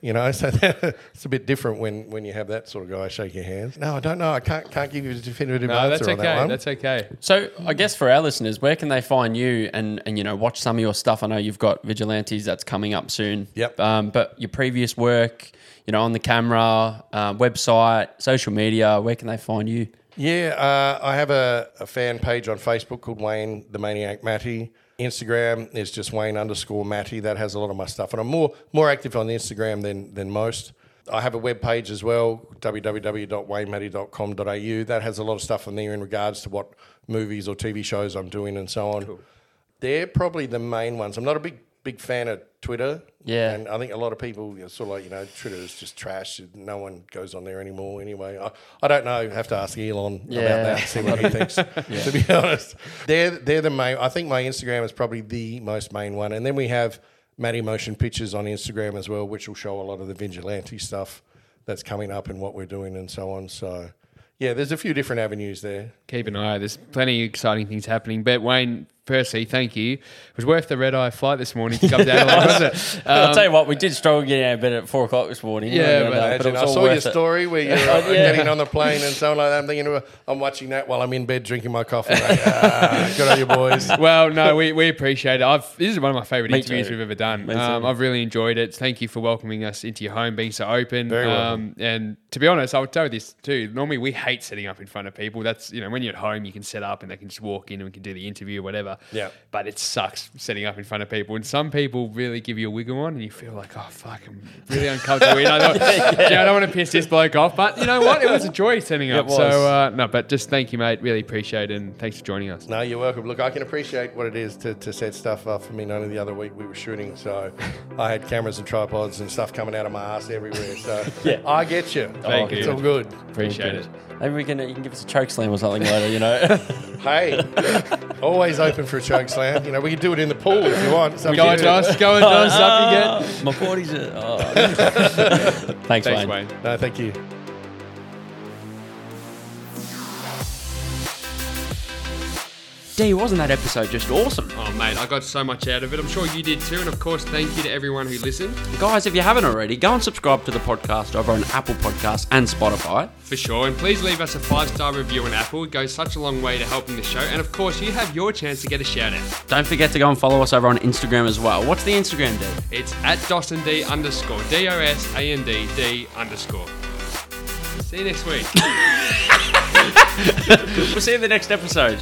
You know, so that, it's a bit different when, when you have that sort of guy shake your hands. No, I don't know. I can't can't give you a definitive No, answer that's on okay. that one. That's okay. So I guess for our listeners, where can they find you and and you know watch some of your stuff? I know you've got Vigilantes that's coming up soon. Yep. Um, but your previous work, you know, on the camera, uh, website, social media, where can they find you? Yeah, uh, I have a, a fan page on Facebook called Wayne the Maniac Mattei. Instagram is just Wayne underscore Mattei. That has a lot of my stuff, and I'm more more active on Instagram than than most. I have a web page as well, www.waynemattei.com.au. That has a lot of stuff on there in regards to what movies or TV shows I'm doing and so on. They're probably the main ones. I'm not a big big fan of Twitter. Yeah. and I think a lot of people you know, sort of like you know Twitter is just trash. No one goes on there anymore anyway. I, I don't know. Have to ask Elon Yeah. about that. See what he thinks. To be honest, they're they're the main. I think my Instagram is probably the most main one, and then we have Mattei Motion Pictures on Instagram as well, which will show a lot of the vigilante stuff that's coming up and what we're doing and so on. So. Yeah, there's a few different avenues there. Keep an eye. There's plenty of exciting things happening. But Wayne, firstly, thank you. It was worth the red eye flight this morning to come down, wasn't it? I'll Um, tell you what, we did struggle getting out of bed at four o'clock this morning. Yeah, but, but uh, but it Imagine, was I all saw your worth it. story where you're uh, Yeah. getting on the plane and so on like that. I'm thinking, I'm watching that while I'm in bed drinking my coffee. Like, ah, good on you, boys. well, no, we, we appreciate it. I've, this is one of my favourite Me interviews too. we've ever done. Um, I've really enjoyed it. Thank you for welcoming us into your home, being so open. Very um, and to be honest, I would tell you this too. Normally, we hate setting up in front of people. That's you know when you're at home, you can set up and they can just walk in and we can do the interview or whatever. Yeah. But it sucks setting up in front of people, and some people really give you a wiggle on, and you feel like, oh fuck, I'm really uncomfortable. And I, thought, yeah, I don't want to piss this bloke off, but you know what? It was a joy setting up. was. So uh, no, but just thank you, mate. Really appreciate it, and thanks for joining us. No, you're welcome. Look, I can appreciate what it is to, to set stuff up. I mean, only the other week we were shooting, so I had cameras and tripods and stuff coming out of my ass everywhere. So Yeah. I get you. Thank it's you. all good. Appreciate it. Maybe we can. You can give us a choke slam or something later. You know. Hey, always open for a choke slam. You know, we can do it in the pool if you want. It's up to Go on, you. Josh. Go on, Josh. Up you get. Ah, My body's. A, oh. Thanks, Thanks, Wayne. Wayne. No, thank you. D, wasn't that episode just awesome? Oh, mate, I got so much out of it. I'm sure you did too. And of course, thank you to everyone who listened. Guys, if you haven't already, go and subscribe to the podcast over on Apple Podcasts and Spotify. For sure. And please leave us a five star review on Apple. It goes such a long way to helping the show. And of course, you have your chance to get a shout out. Don't forget to go and follow us over on Instagram as well. What's the Instagram, D? It's at Dawson D underscore. D O S A N D D underscore. See you next week. We'll see you in the next episode.